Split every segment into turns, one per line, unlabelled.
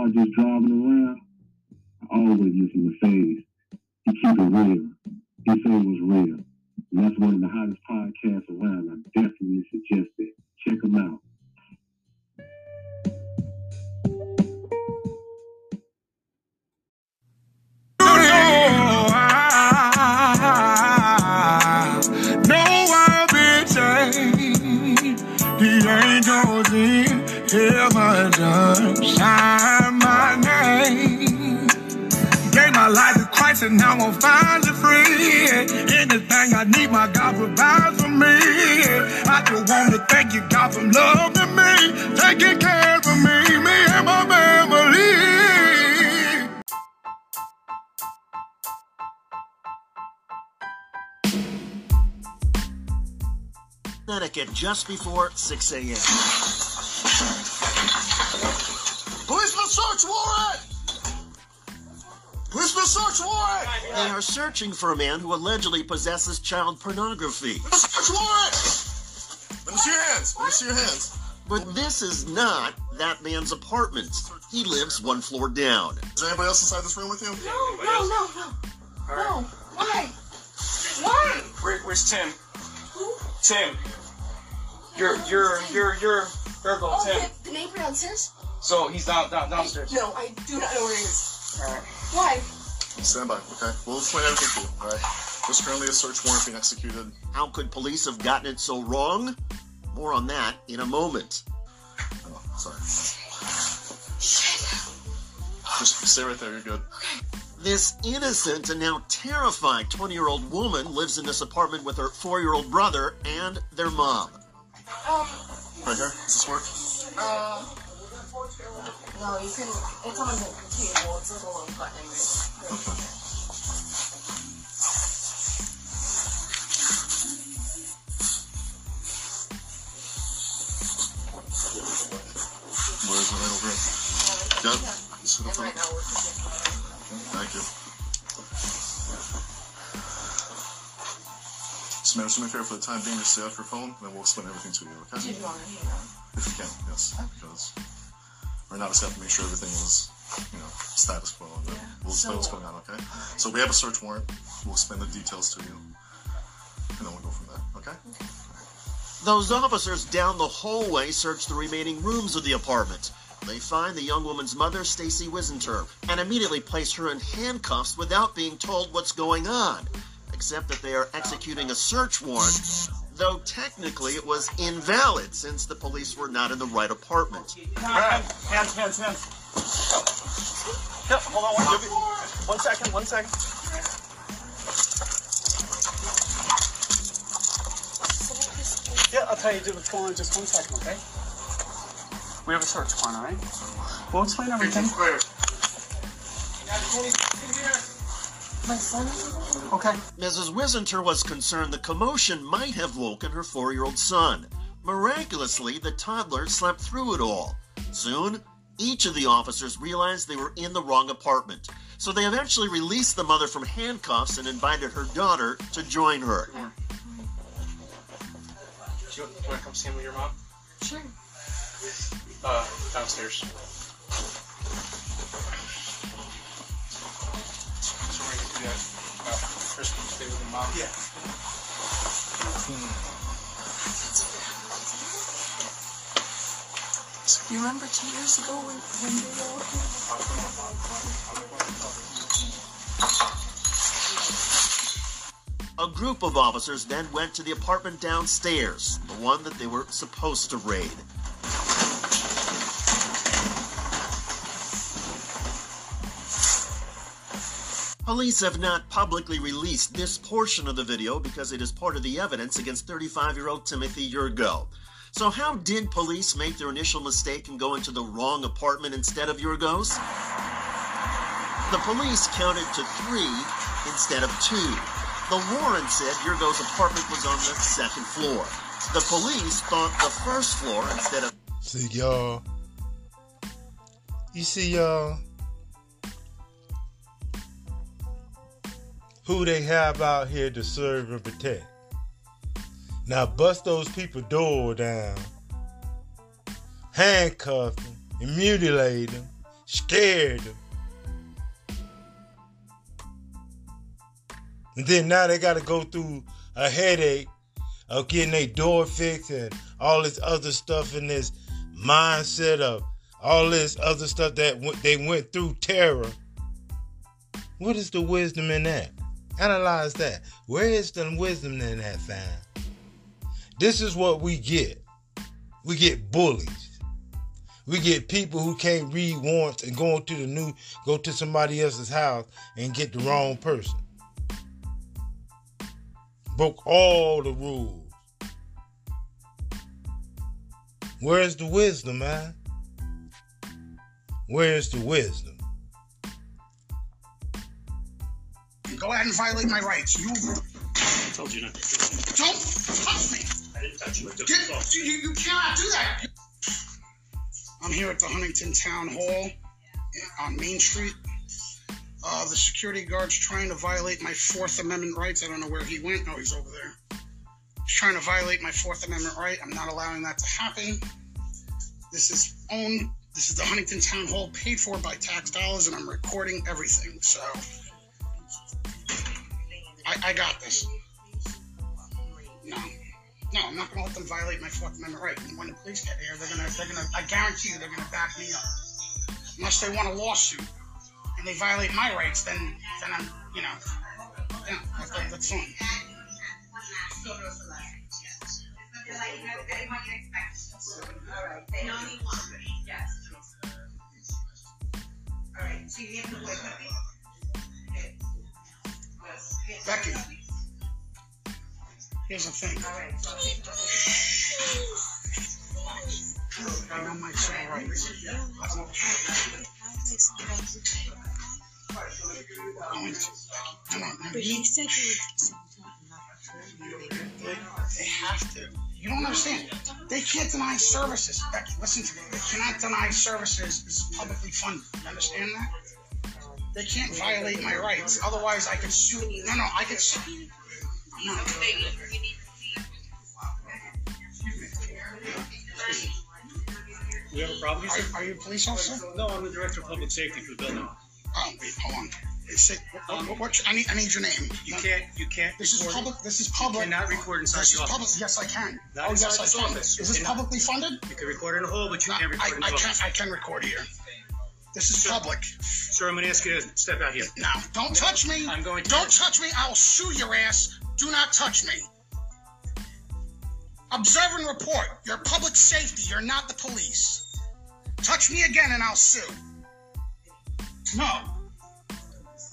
car just driving around, I always listen to Phaze. He keep it real. He say it was real. And that's one of the hottest podcasts around. I definitely suggest it. Check him out.
No, and I'm finally free. Anything I need, my God provides for me. I just want to thank you, God, for loving me, taking care of me, me and my family.
Connecticut just before 6 a.m.
search warrant!
They are searching for a man who allegedly possesses child pornography.
Search warrant! Let me see your hands. Let me see your hands.
But this is not that man's apartment. He lives one floor down.
Is there anybody else inside this room with you?
No, no, no, no. No. Why? Why?
Where, where's Tim? Tim. You're you're you're you're Virgo,
Oh,
Tim.
the, the neighbor downstairs?
So he's down, down downstairs.
No, I do not know where he is.
Alright.
Why?
Stand by, okay? We'll explain everything to you, alright? There's currently a search warrant being executed.
How could police have gotten it so wrong? More on that in a moment.
Oh, sorry. Just stay right there, you're good.
This innocent and now terrified 20 year old woman lives in this apartment with her four year old brother and their mom.
Um,
Right here? Does this work?
uh, no, you can, it's on the table. It's a little button.
Where is it? Right. Yep. Sit up
And
there.
right now we're
Thank you. So, ma'am, do me a favor for the time being, just stay off your phone, and then we'll explain everything to you, okay?
Did you want to?
If you can, yes. Because right now, just have to make sure everything was, you know, status quo, then we'll explain what's going on, okay? So we have a search warrant. We'll explain the details to you, and then we'll go from there, okay?
Those officers down the hallway search the remaining rooms of the apartment. They find the young woman's mother, Stacy Wisenter, and immediately place her in handcuffs without being told what's going on, except that they are executing a search warrant, though technically it was invalid since the police were not in the right apartment.
Hands, hands, hands, hands. Yep, hold on one, one second, one second. Yeah, I'll tell you what's going on in just one second, okay? We have a search warrant, alright? We'll explain everything.
My son
Okay. Mrs. Wisenter was concerned the commotion might have woken her four year old son. Miraculously, the toddler slept through it all. Soon, each of the officers realized they were in the wrong apartment, so they eventually released the mother from handcuffs and invited her daughter to join her.
Do you, do you want to come see me with your mom?
Sure.
Uh, downstairs. So we're gonna do that. Uh, Chris, stay with the mom. Yeah.
You remember two years ago when, when they were
A group of officers then went to the apartment downstairs, the one that they were supposed to raid. Police have not publicly released this portion of the video because it is part of the evidence against 35 year old Timothy Yurgo. So, how did police make their initial mistake and go into the wrong apartment instead of Yurgo's? The police counted to three instead of two. The warrant said Yurgo's apartment was on the second floor. The police thought the first floor instead of.
See, y'all. You see, y'all. Who they have out here to serve and protect. Now bust those people door down, handcuff them, and mutilate them, scared them. And then now they got to go through a headache of getting their door fixed and all this other stuff in this mindset of all this other stuff that they went through terror. What is the wisdom in that? Analyze that. Where is the wisdom in that, fam? This is what we get. We get bullies. We get people who can't read warrants and go to the new, go to somebody else's house and get the wrong person. Broke all the rules. Where's the wisdom, man? Where's the wisdom?
And violate my rights. You
I told you not to do it.
don't touch me.
I didn't touch you. I took
Get,
the
you, you cannot do that. I'm here at the Huntington Town Hall on Main Street. Uh, the security guard's trying to violate my Fourth Amendment rights. I don't know where he went. Oh, he's over there. He's trying to violate my Fourth Amendment right. I'm not allowing that to happen. This is owned. This is the Huntington Town Hall, paid for by tax dollars, and I'm recording everything. So I, got this. No. No, I'm not gonna let them violate my Fourth Amendment right. And when the police get here, they're gonna, they're gonna, I guarantee you, they're gonna back me up. Unless they want a lawsuit and they violate my rights, then, then I'm, you know, yeah, that's, that's fine. Becky, here's the thing. I know my civil rights. I won't going to. No, no.
But he said you
they have to. You don't understand. They can't deny services. Becky, listen to me. They cannot deny services It's publicly funded. You understand that? They can't violate my rights. Otherwise, I could sue. You. No, no, I could sue. No.
You have a problem? You said?
Are, are you a police officer?
No, I'm the director of public safety for the building.
Oh, wait, hold on. Say, um, um, what, what, what, I need, I need your name.
You can't. You can't.
This is public. This is public.
You cannot record inside
This
the
is public. Yes, I can.
Not
oh, yes, I
this
can.
office.
Is this publicly funded?
You can record in the hall, but you
No,
can't
I,
record in the
I
office.
can. I can record here. This is public.
Sir, I'm going to ask you to step out here.
Now, don't touch me.
I'm going to-
Don't touch me. I'll sue your ass. Do not touch me. Observe and report. You're public safety. You're not the police. Touch me again and I'll sue. No.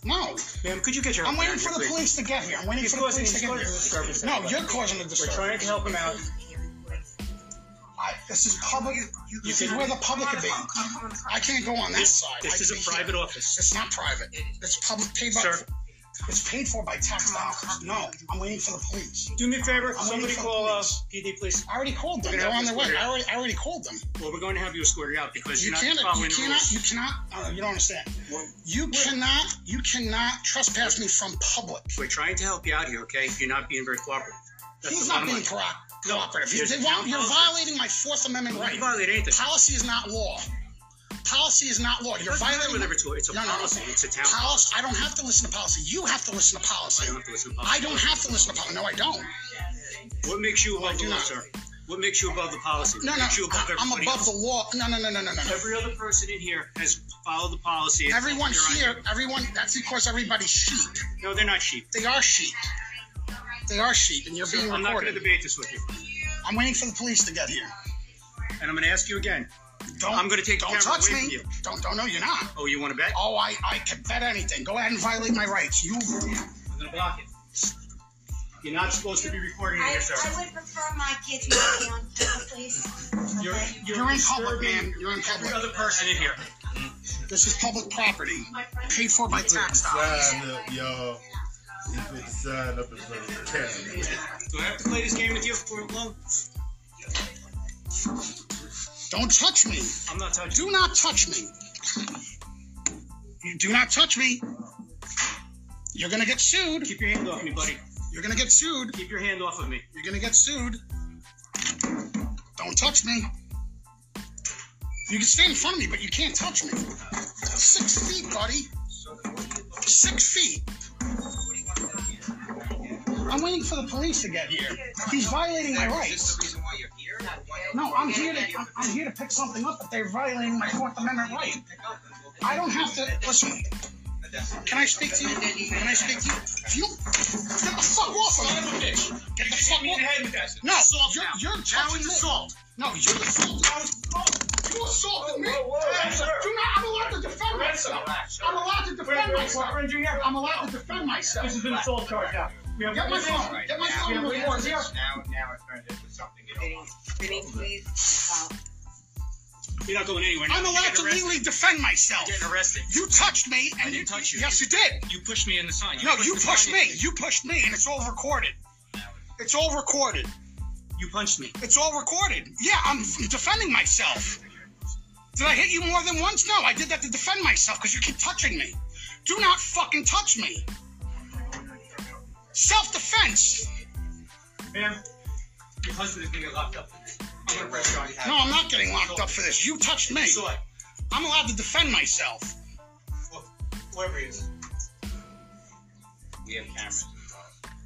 No.
Ma'am, could you get your
I'm waiting for the
please?
police to get here. I'm waiting
He's
for the police to get
causing a disturbance.
here. No, you're causing a disturbance.
We're trying to help him out.
I, this is public. This is where the public could be. I can't go on that
This,
side.
this
I
is a private
here.
office.
It's not private. It's public paid by.
Sir.
It's paid for by tax dollars. No, I'm waiting for the police.
Do me a favor.
I'm
Somebody
waiting for
call uh. PD, please.
I already called them. They're on their way. I already, I already called them.
Well, we're going to have you escorted out because
You
you're
can't. You cannot. You cannot. Uh, you don't understand. You cannot. You cannot trespass me from public.
We're trying to help you out here, okay? You're not being very cooperative. That's
He's not
bottom
being
line.
Co- cooperative.
There's
They
a
want- You're violating my Fourth Amendment
You
right.
violate anything.
Policy is not law. Policy is not law. You're violating
whatever it's, it's a
No, no,
policy.
no.
It's a town
policy. I don't have to listen to policy. You have to listen to policy.
I
policy.
don't have to listen to
I don't have to listen to policy. No, I don't.
What makes you above the law, sir? What makes you above the policy?
No,
What
no.
makes you above
I'm above
else?
the law. No, no, no, no, no, no. no.
Every other person in here has followed the policy.
Everyone here, everyone. That's because everybody's sheep.
No, they're not sheep.
They are sheep. They are sheep, and you're being
I'm not going to debate this with you.
I'm waiting for the police to get here.
And I'm going to ask you again.
Don't.
I'm gonna take the
Don't
camera
touch
away
me.
from you.
Don't. Don't. No, you're not.
Oh, you want to bet?
Oh, I. I can bet anything. Go ahead and violate my rights. You.
I'm going to block it. You're not supposed to be recording
I,
here, sir.
I would prefer my kids not be on camera, please.
You're,
Okay?
you're,
You're in public,
disturbing
man. You're in
Every
public.
other person in here.
This is public property, paid for by tax dollars.
Sign up, y'all. He put the sign up in front of the camera.
Do I have to play this game with you for long?
Don't touch me.
I'm not touching.
Do not touch me. You do not touch me. You're gonna get sued.
Keep your hand off me, buddy.
You're gonna get sued.
Keep your hand off of me.
You're gonna get sued. Don't touch me. You can stand in front of me, but you can't touch me. Six feet, buddy. Six feet. I'm waiting for the police to get here. He's violating my rights.
reason why you're here?
No, I'm here to I'm, I'm here to pick something up, but they're violating my Fourth Amendment right. I don't have to listen. Can I speak to you? Can I speak to you? If you get the fuck off of me, bitch. Get the fuck off. No, you're you're touching assault. No, you're assault. You assaulted me. Do not. I'm allowed to defend myself. I'm allowed to defend myself. I'm allowed to defend myself.
This is an assault charge now. We have
Get my phone. Get my phone. and record this.
Now, now it's turned into something you don't want.
Vinny, please stop.
You're not going anywhere. now.
I'm
You're
allowed to legally defend myself.
You're getting arrested.
You touched me, and
I didn't touch you.
Yes, you did.
You pushed me in the sign.
No,
pushed
you pushed me. You pushed me, and it's all recorded. It's all recorded.
You punched me.
It's all recorded. Yeah, I'm defending myself. Did I hit you more than once? No, I did that to defend myself because you keep touching me. Do not fucking touch me. Self defense.
Ma'am, your husband is going to get locked up. I'm going to press charges.
No, I'm not getting locked up for this. You touched me.
So what?
I'm allowed to defend myself.
Well, Whoever he is.
We have cameras.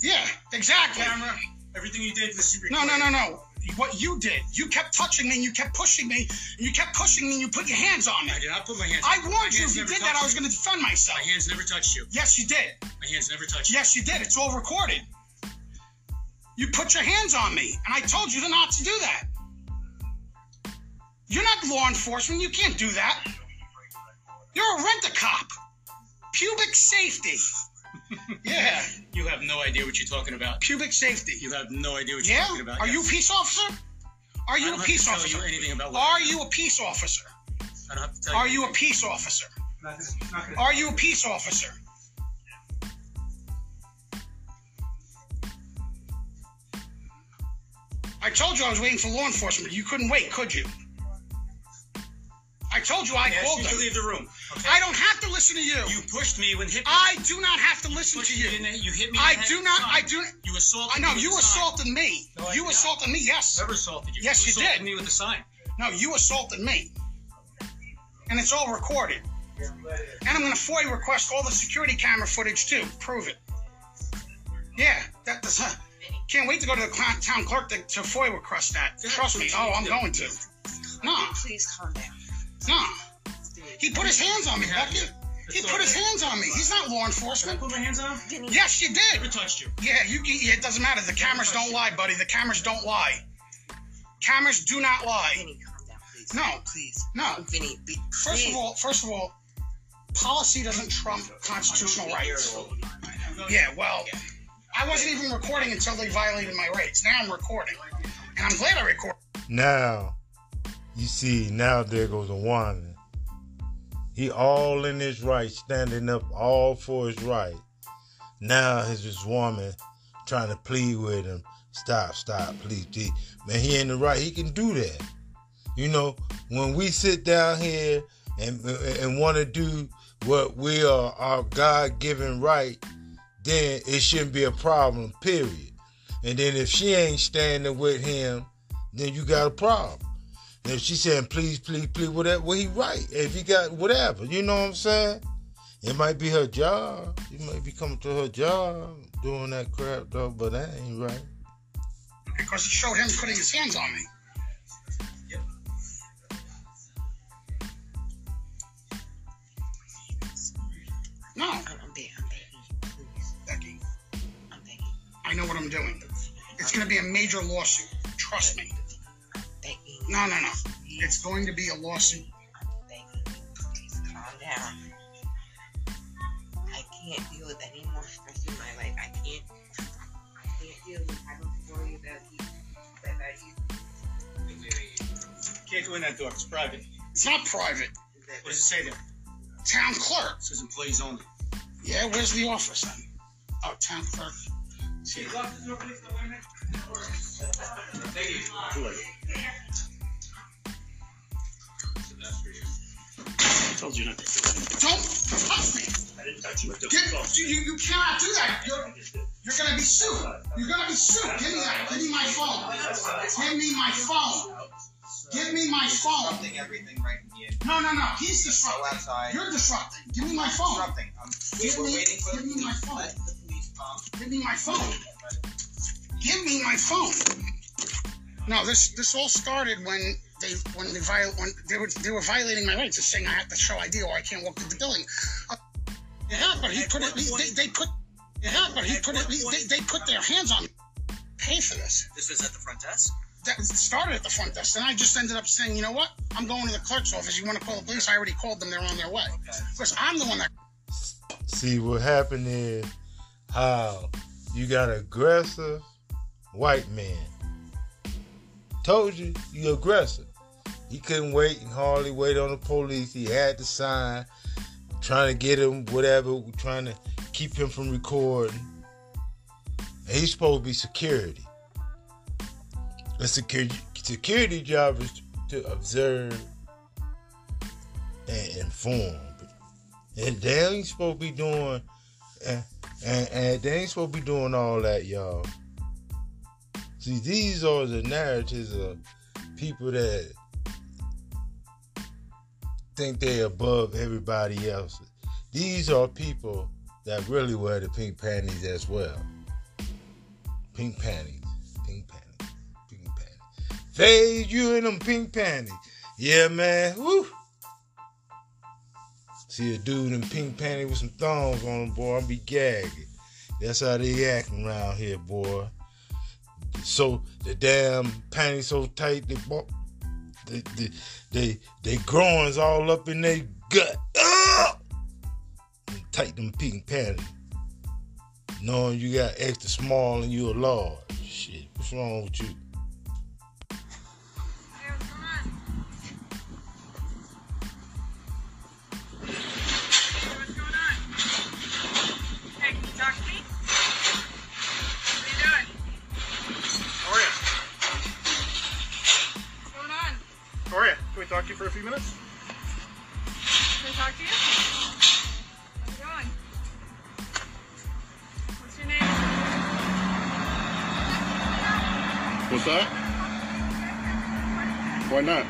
Yeah, exactly.
Camera. Everything you did was super.
No, no, no, no. What you did, you kept touching me and you kept pushing me and you kept pushing me and you put your hands on me.
I did not put my hands.
I warned you if you did that, I was going to defend myself.
My hands never touched you.
Yes, you did.
My hands never touched you.
Yes, you did. It's all recorded. You put your hands on me, and I told you not to do that. You're not law enforcement. You can't do that. You're a rent-a-cop. Pubic safety. yeah,
You have no idea what you're talking about.
pubic safety.
You have no idea what you're
Yeah?
talking about.
Are you a peace officer? Are
I
you
don't
a
have
peace
to tell
officer?
you anything about what
Are
I do.
you a peace officer?
I don't have to tell you.
Are
you.
you a peace officer?
Not gonna- not gonna-
Are you a peace officer? I told you I was waiting for law enforcement. You couldn't wait, could you? I told you I
I asked
called
you
them.
to leave the room. Okay?
I don't have to listen to you.
You pushed me when hit me.
I do not have to listen
pushed
to
me
you.
in the- You hit me. in
I
the
do
with
not.
the
I
sign.
do.
You assaulted
I know
me. with
you
the sign.
assaulted me.
No,
you
did not.
assaulted me. Yes.
Never assaulted you.
Yes, you
assaulted
did.
me with the sign.
No, you assaulted me. And it's all recorded. And I'm going to FOIA request all the security camera footage too. Prove it. Yeah, that does. Huh. Can't wait to go to the town clerk to, to FOIA request that. Trust me. Oh, I'm going to. No,
Please calm down.
No. He put his hands on me, Becky. He put his hands on me. He's not law
Did I
enforcement.
put my hands on him?
Yes, you
Never
did.
touched you.
Yeah, you. yeah, It doesn't matter. The cameras don't lie, buddy. The cameras don't lie. Cameras do not lie.
Vinny, calm down, please.
No.
Please.
No.
Vinny, be,
First of all, first of all, policy doesn't trump constitutional rights. Yeah, well, I wasn't even recording until they violated my rights. Now I'm recording, and I'm glad I recorded.
Now, you see, now there goes a warning. He all in his right, standing up all for his right. Now is this woman trying to plead with him. Stop, stop, please, please. Man, he in the right. He can do that. You know, when we sit down here and and want to do what we are our God given right, then it shouldn't be a problem. Period. And then if she ain't standing with him, then you got a problem. And if she saying please, please, please, whatever, well he right. If he got whatever, you know what I'm saying? It might be her job. She might be coming to her job doing that crap though, but that ain't right.
Because it showed him putting his hands on me. No.
I'm, I'm begging, I'm begging.
Becky,
I'm begging,
I know what I'm doing. It's going to be a major lawsuit. Trust me.
I'm begging,
No, no, no. It's going to be a lawsuit.
I'm begging. Please calm down. I can't deal with any more stress in my life. I can't. I can't deal with having to worry about you. About you.
Can't go in that door. It's private.
It's not private.
What does it say there?
Town clerk.
It says employees only.
Yeah, where's the office then? Oh, town clerk.
See, I told you not to do it.
Don't touch me.
I didn't touch you. I took
Get,
the
you, you, you cannot do that. You're, you're gonna be sued. You're gonna be sued. Give me that. Give me my phone. Give me my phone. Give me my phone.
Disrupting everything right in here.
No, no, no. He's
Go
disrupting.
outside.
You're disrupting. Give me my phone.
Disrupting. Um, we
Give me-
waiting for
give
the
me my phone.
Let the police come.
Give me my phone. Give me my phone. No, this this all started when they when they viol when they were they were violating my rights, of saying I have to show ID or I can't walk through the building. Uh, yeah, but he put it. They, they put. Yeah, but he put it. They, they put their hands on me. Pay for this.
This was at the front desk.
That started at the front desk, and I just ended up saying, you know what? I'm going to the clerk's office. You want to call the police? I already called them. They're on their way. Because I'm the one that.
See what happened is how you got aggressive white man. Told you, you aggressive. He couldn't wait and hardly wait on the police. He had to sign, trying to get him whatever, trying to keep him from recording. And he's supposed to be security. The security security job is to observe and inform. And they ain't supposed to be doing and, and, and they ain't supposed to be doing all that, y'all. See, these are the narratives of people that think they're above everybody else. These are people that really wear the pink panties as well. Pink panties. Pink panties. Pink panties. Fade you in them pink panties. Yeah, man. Woo. See a dude in pink panties with some thongs on him, boy. I'll be gagging. That's how they acting around here, boy. So the damn panties so tight, they bo- they they they, they growings all up in their gut. And tight them pink panties. Knowing you got extra small and you a large. Shit, what's wrong with you?
Talk to you
for a few minutes?
Can I talk to you? How's it going? What's your name?
What's that? Why not?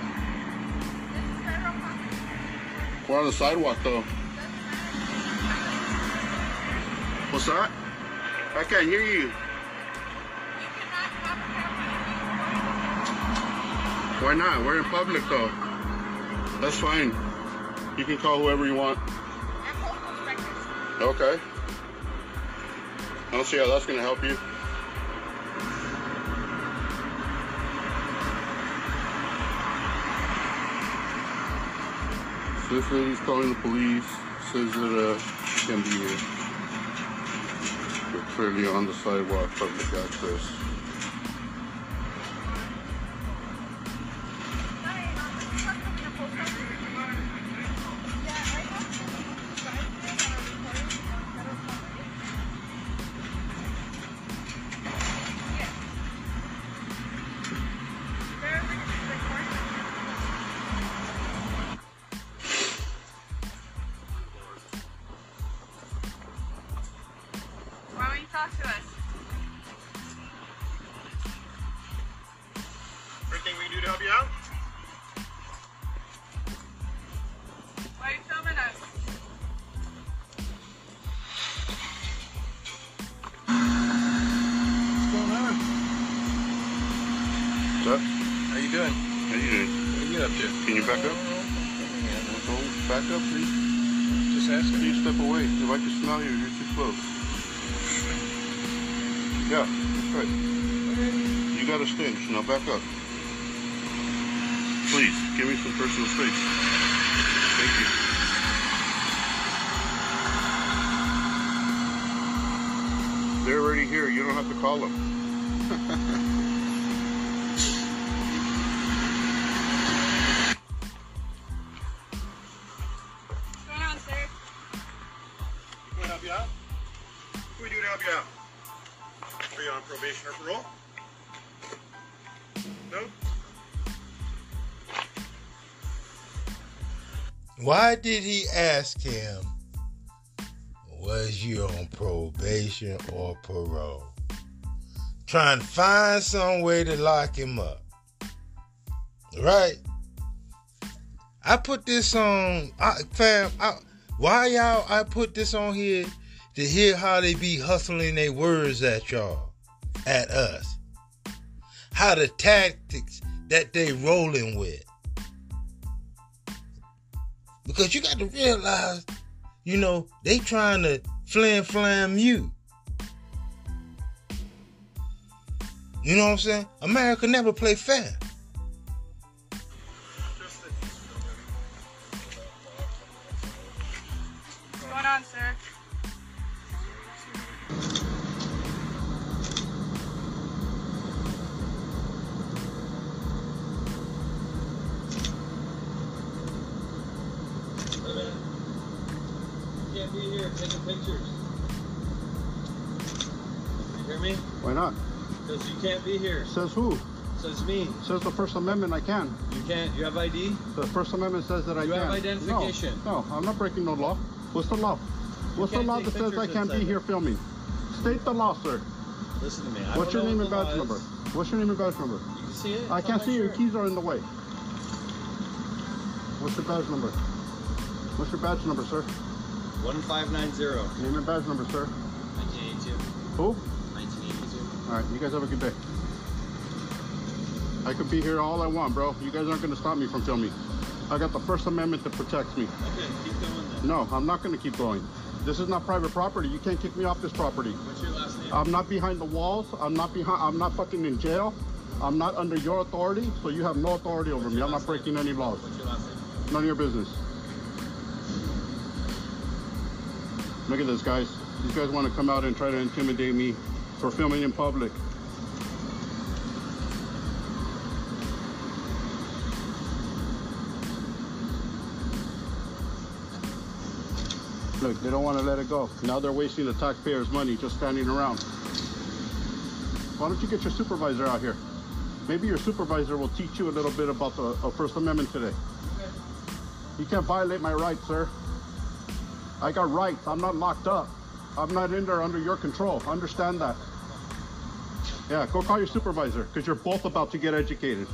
We're on the sidewalk though. What's that? I can't hear you. Why not? We're in public though. That's fine. You can call whoever you want. Okay. I don't see how that's gonna help you. So this lady's calling the police, says that uh, she can be here. We're clearly on the sidewalk, public access. Call them.
What's going on, sir?
Can we help you out? What can we do to help you out? Are you on probation or parole? No?
Why did he ask him, was you on probation or parole? Trying to find some way to lock him up. Right? I put this on, I, fam, I, why y'all, I put this on here to hear how they be hustling their words at y'all, at us. How the tactics that they rolling with. Because you got to realize, you know, they trying to flam flam you. You know what I'm saying? America never play fair.
Can't be here.
Says who?
Says me.
Says the First Amendment I can.
You can't. You have ID?
The First Amendment says that I
You
can.
have identification.
No, no, I'm not breaking no law. What's the law? What's the law that says I can't be here filming? State the law, sir.
Listen to me. I
What's your name and
what
badge number? What's your name and badge number?
You can see it.
I can't see you. Your keys are in the way. What's your badge number? What's your badge number, sir?
1590.
Name and badge number, sir.
1982.
Who?
1982.
All right, you guys have a good day. I could be here all I want, bro. You guys aren't gonna stop me from filming. I got the First Amendment that protects me.
Okay, keep going then.
No, I'm not gonna keep going. This is not private property. You can't kick me off this property.
What's your last name?
I'm not behind the walls. I'm not behind. I'm not fucking in jail. I'm not under your authority, so you have no authority over me. I'm not breaking any laws.
What's your last name?
None of your business. Look at this, guys. These guys want to come out and try to intimidate me for filming in public. Look, they don't want to let it go. Now they're wasting the taxpayers' money just standing around. Why don't you get your supervisor out here? Maybe your supervisor will teach you a little bit about the uh, First Amendment today. You can't violate my rights, sir. I got rights. I'm not locked up. I'm not in there under your control. Understand that. Yeah, go call your supervisor because you're both about to get educated.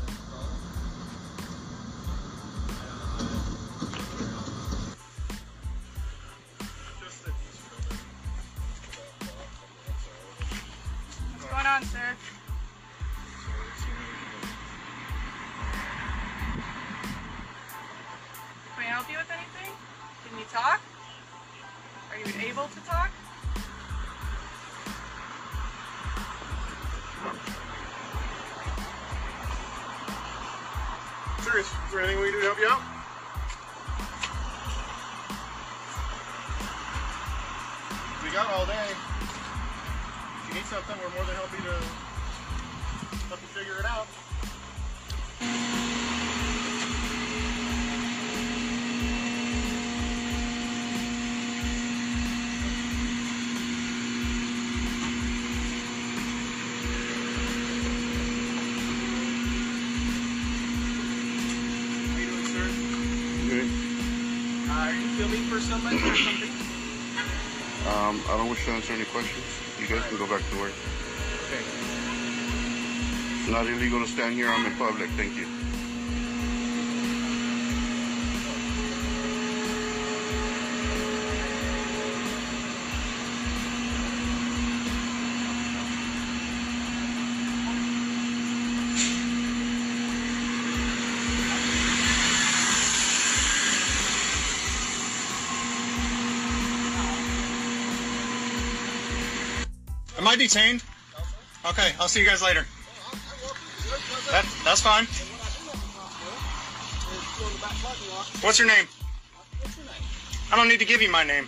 Answer any questions. You guys can go back to work.
Okay.
It's not illegal to stand here. I'm in public. Thank you.
Detained? Okay, I'll see you guys later. That, that's fine. What's your name? I don't need to give you my name.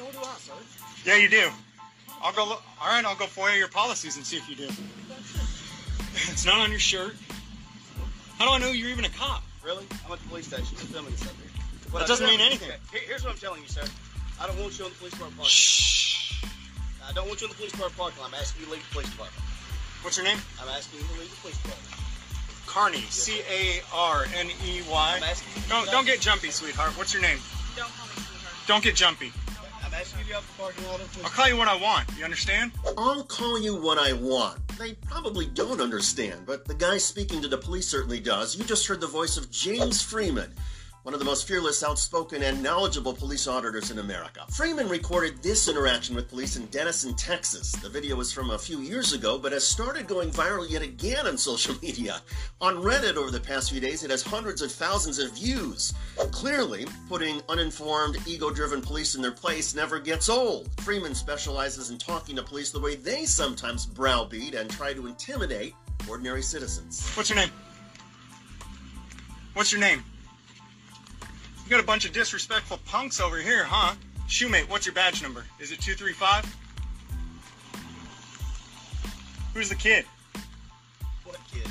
Yeah, you do. I'll go look. All right, I'll go FOIA your policies and see if you do. It's not on your shirt. How do I know you're even a cop?
Really? I'm at the police station. I'm filming this up here.
That
I
doesn't mean anything.
Here's what I'm telling you, sir. I don't want you in the police department lot. I don't want you in the police department parking lot. I'm asking you to leave the police department.
What's your name?
I'm asking you to leave the police department.
Carney. C A R N E Y. Don't don't get jumpy, sweetheart. What's your name?
Don't call me sweetheart.
Don't get jumpy.
I'm asking you to get out the parking lot. of the
I'll call you what I want. You understand?
I'll call you what I want. They probably don't understand, but the guy speaking to the police certainly does. You just heard the voice of James Freeman, one of the most fearless, outspoken, and knowledgeable police auditors in America. Freeman recorded this interaction with police in Denison, Texas. The video was from a few years ago, but has started going viral yet again on social media. On Reddit over the past few days, it has hundreds of thousands of views. Clearly, putting uninformed, ego driven police in their place never gets old. Freeman specializes in talking to police the way they sometimes browbeat and try to intimidate ordinary citizens.
What's your name? What's your name? You got a bunch of disrespectful punks over here, huh? Shoemate, what's your badge number? Is it 235? Who's the kid?
What kid?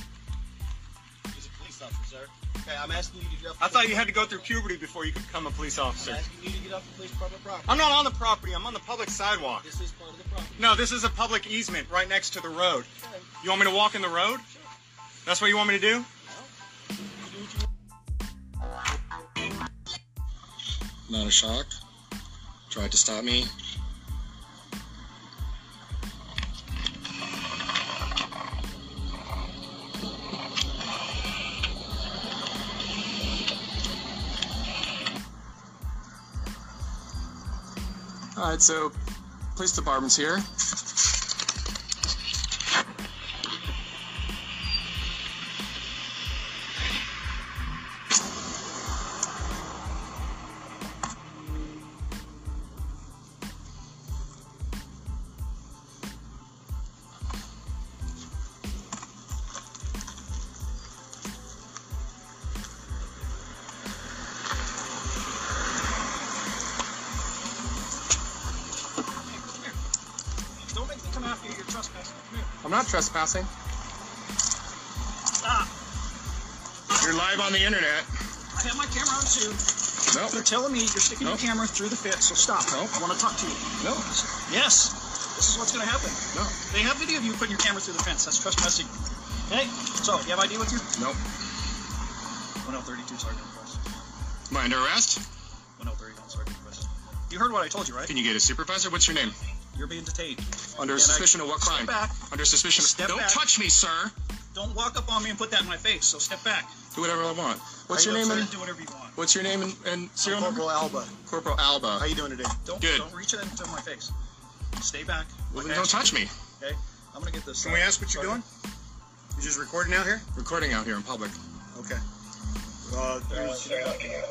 He's a police officer, sir. Okay, I'm asking you to get off.
I thought you had to go through puberty before you could become a police officer.
I'm asking you to get off the police property.
I'm not on the property, I'm on the public sidewalk.
This is part of the property.
No, this is a public easement right next to the road. You want me to walk in the road? That's what you want me to do?
Not a shock. Tried to stop me. Alright, so police department's here. I'm not trespassing.
Stop.
You're live on the internet.
I have my camera on too.
Nope.
They're telling me you're sticking
Nope.
your camera through the fit, so stop.
Nope.
I want to talk to you.
No.
Yes. This is what's going to happen.
No.
They have video of you putting your camera through the fence. That's trespassing. Hey, So, you have ID with you?
Nope.
1032 Sergeant Request.
Am I under arrest?
1031 Sergeant Request. You heard what I told you, right?
Can you get a supervisor? What's your name?
You're being detained.
Under
And I-
suspicion of what crime?
Step back.
Under suspicion of.
Step
Don't
back.
touch me, sir.
Don't walk up on me and put that in my face. So step back.
Do whatever I want. What's your name and
Do whatever you want.
What's your name and, and serial number?
Corporal Alba.
Corporal Alba.
How you doing today? Don't
Good.
don't reach it into my face. Stay back.
Well, don't
that.
touch me.
Okay. I'm gonna get this.
Can we ask what you're
doing?
You just recording out here? Recording out here in public.
Okay. Uh, there's, okay.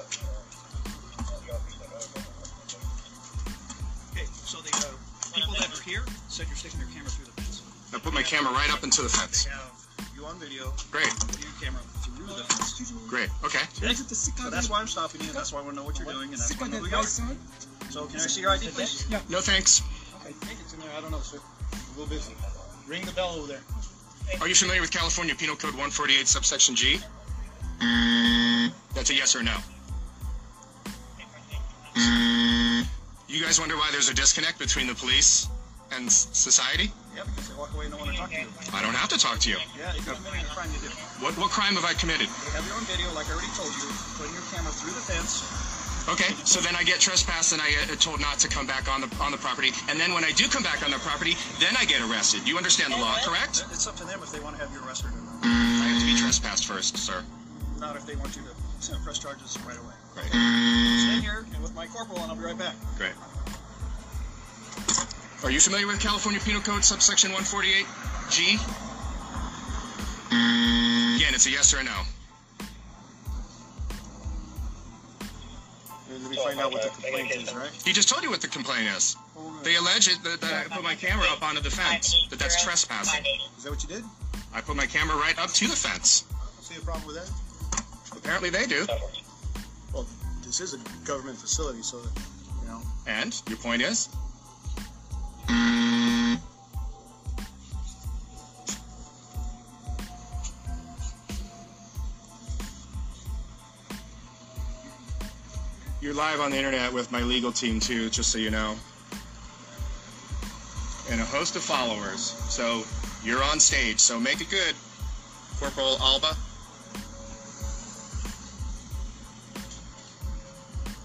So the uh, people that are here said you're sticking your camera through the fence.
I put my camera right up into the fence.
You on video.
Great.
Your camera through the fence.
Great. Okay.
Okay? So that's why I'm stopping you. That's why I want to know what you're doing, and that's why I know who you are. So can I see your ID, please?
Yeah. No thanks.
Okay, take it to there. I don't know, sir. A little busy. Ring the bell over there.
Are you familiar with California Penal Code 148, subsection G? That's a yes or no. You guys wonder why there's a disconnect between the police and society?
They walk away and don't want to talk to you.
I don't have to talk to you.
Yeah, you a crime you do.
What what crime have I committed?
They have your own video, like I already told you, putting your camera through the fence.
Okay, so then I get trespassed and I get told not to come back on the on the property, and then when I do come back on the property, then I get arrested. You understand the law, correct?
It's up to them if they want to have you arrested or not.
Mm, I have to be trespassed first, sir.
Not if they want you to send press charges right away.
Great.
Stay here and with my corporal, and I'll be right back.
Great. Are you familiar with California Penal Code subsection 148G? Mm. Again, it's a yes or a no.
And let me find out what the complaint is, right?
He just told you what the complaint is. They allege it that, that I put my camera up onto the fence. That that's trespassing.
Is that what you did?
I put my camera right up to the fence.
See a problem with that.
Apparently they do.
Well, this is a government facility, so, you know.
And your point is? Live on the internet with my legal team too, just so you know. And a host of followers. So you're on stage, so make it good. Corporal Alba.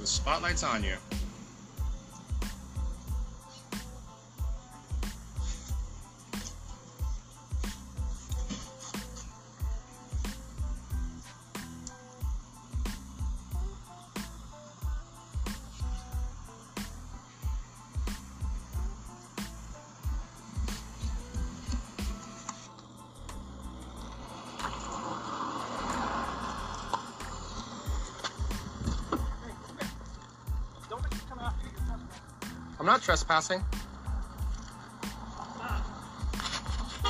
The spotlight's on you. Trespassing.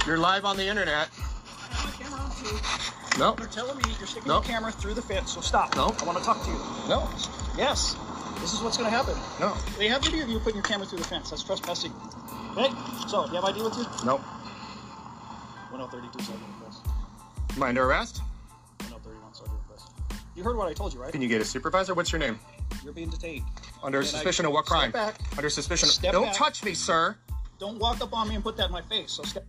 You're live on the internet. No.
You're telling me you're sticking
No.
your camera through the fence, so stop.
No.
I want to talk to you.
No.
Yes. This is what's going to happen.
No.
We have video of you putting your camera through the fence. That's trespassing. Okay? So, do you have ID with you?
No.
1032 Sergeant Request.
Under arrest?
1031 Sergeant Request. You heard what I told you, right?
Can you get a supervisor? What's your name?
You're being detained.
Under
And I-
suspicion of what crime?
Back.
Under suspicion. Of,
Step
don't
back.
touch me, sir.
Don't walk up on me and put that in my face. So step.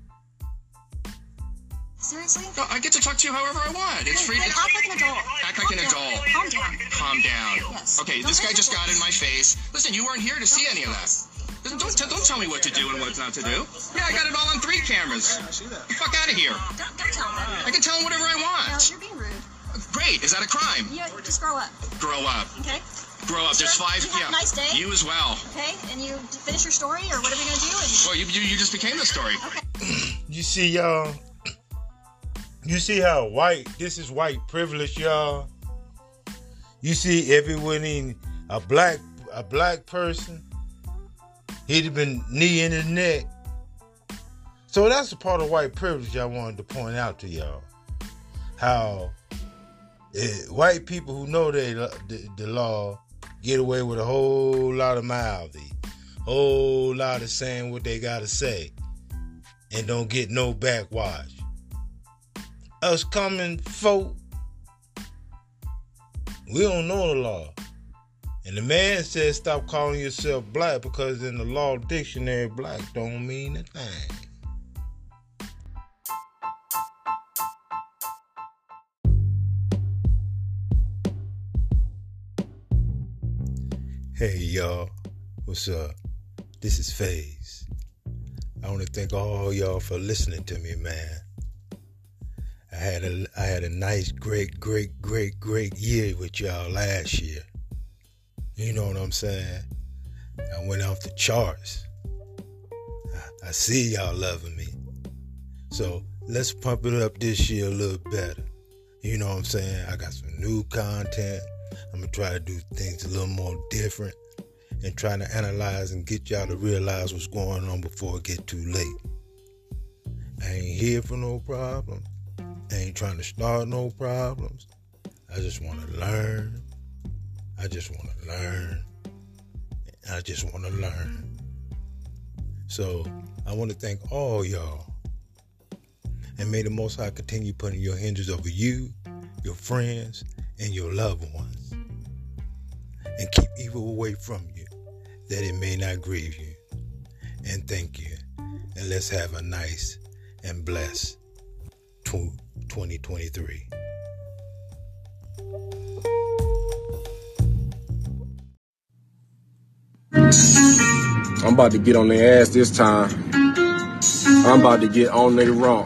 Seriously?
No, I get to talk to you however I want. It's free.
Then
to
act like an adult.
Act like an
Calm down.
adult.
Calm down.
Calm down.
Yes.
Okay,
Don't
this guy just
your
got in my face. Listen, you weren't here to see any of that. Listen, don't, t- don't tell me what to do and what not to do. Yeah, I got it all on three cameras.
I see that.
The fuck out of here.
Don't, don't tell him.
I can tell him whatever I
No,
want.
you're being rude.
Great. Is that a crime?
Yeah, just grow up,
Grow up.
okay?
Grow up. There's five.
you have a
Yeah.
nice day.
You as well.
Okay? And you finish your story, or whatever you're gonna do, and
Well, you, you, you just became the story. Okay.
You see, y'all. You see how white this is white privilege, y'all. You see, everyone in a black a black person, he'd have been knee in his neck. So that's a part of white privilege I wanted to point out to y'all. How eh, white people who know they, the, the law get away with a whole lot of mildly, whole lot of saying what they gotta say, and don't get no backwash. Us common folk, we don't know the law. And the man says stop calling yourself black because in the law dictionary, black don't mean a thing. Hey y'all, what's up? This is Phaze. I want to thank all y'all for listening to me, man. I had a I had a nice, great, great, great, great year with y'all last year. You know what I'm saying? I went off the charts. I, I see y'all loving me. So let's pump it up this year a little better. You know what I'm saying? I got some new content. I'm gonna try to do things a little more different and trying to analyze and get y'all to realize what's going on before it get too late. I ain't here for no problem. I ain't trying to start no problems. I just want to learn. I just want to learn. I just want to learn. So I want to thank all y'all. And may the Most High continue putting your hinges over you, your friends, and your loved ones. And keep evil away from you, that it may not grieve you. And thank you. And let's have a nice and blessed 2023.
I'm about to get on their ass this time. I'm about to get on their wrong.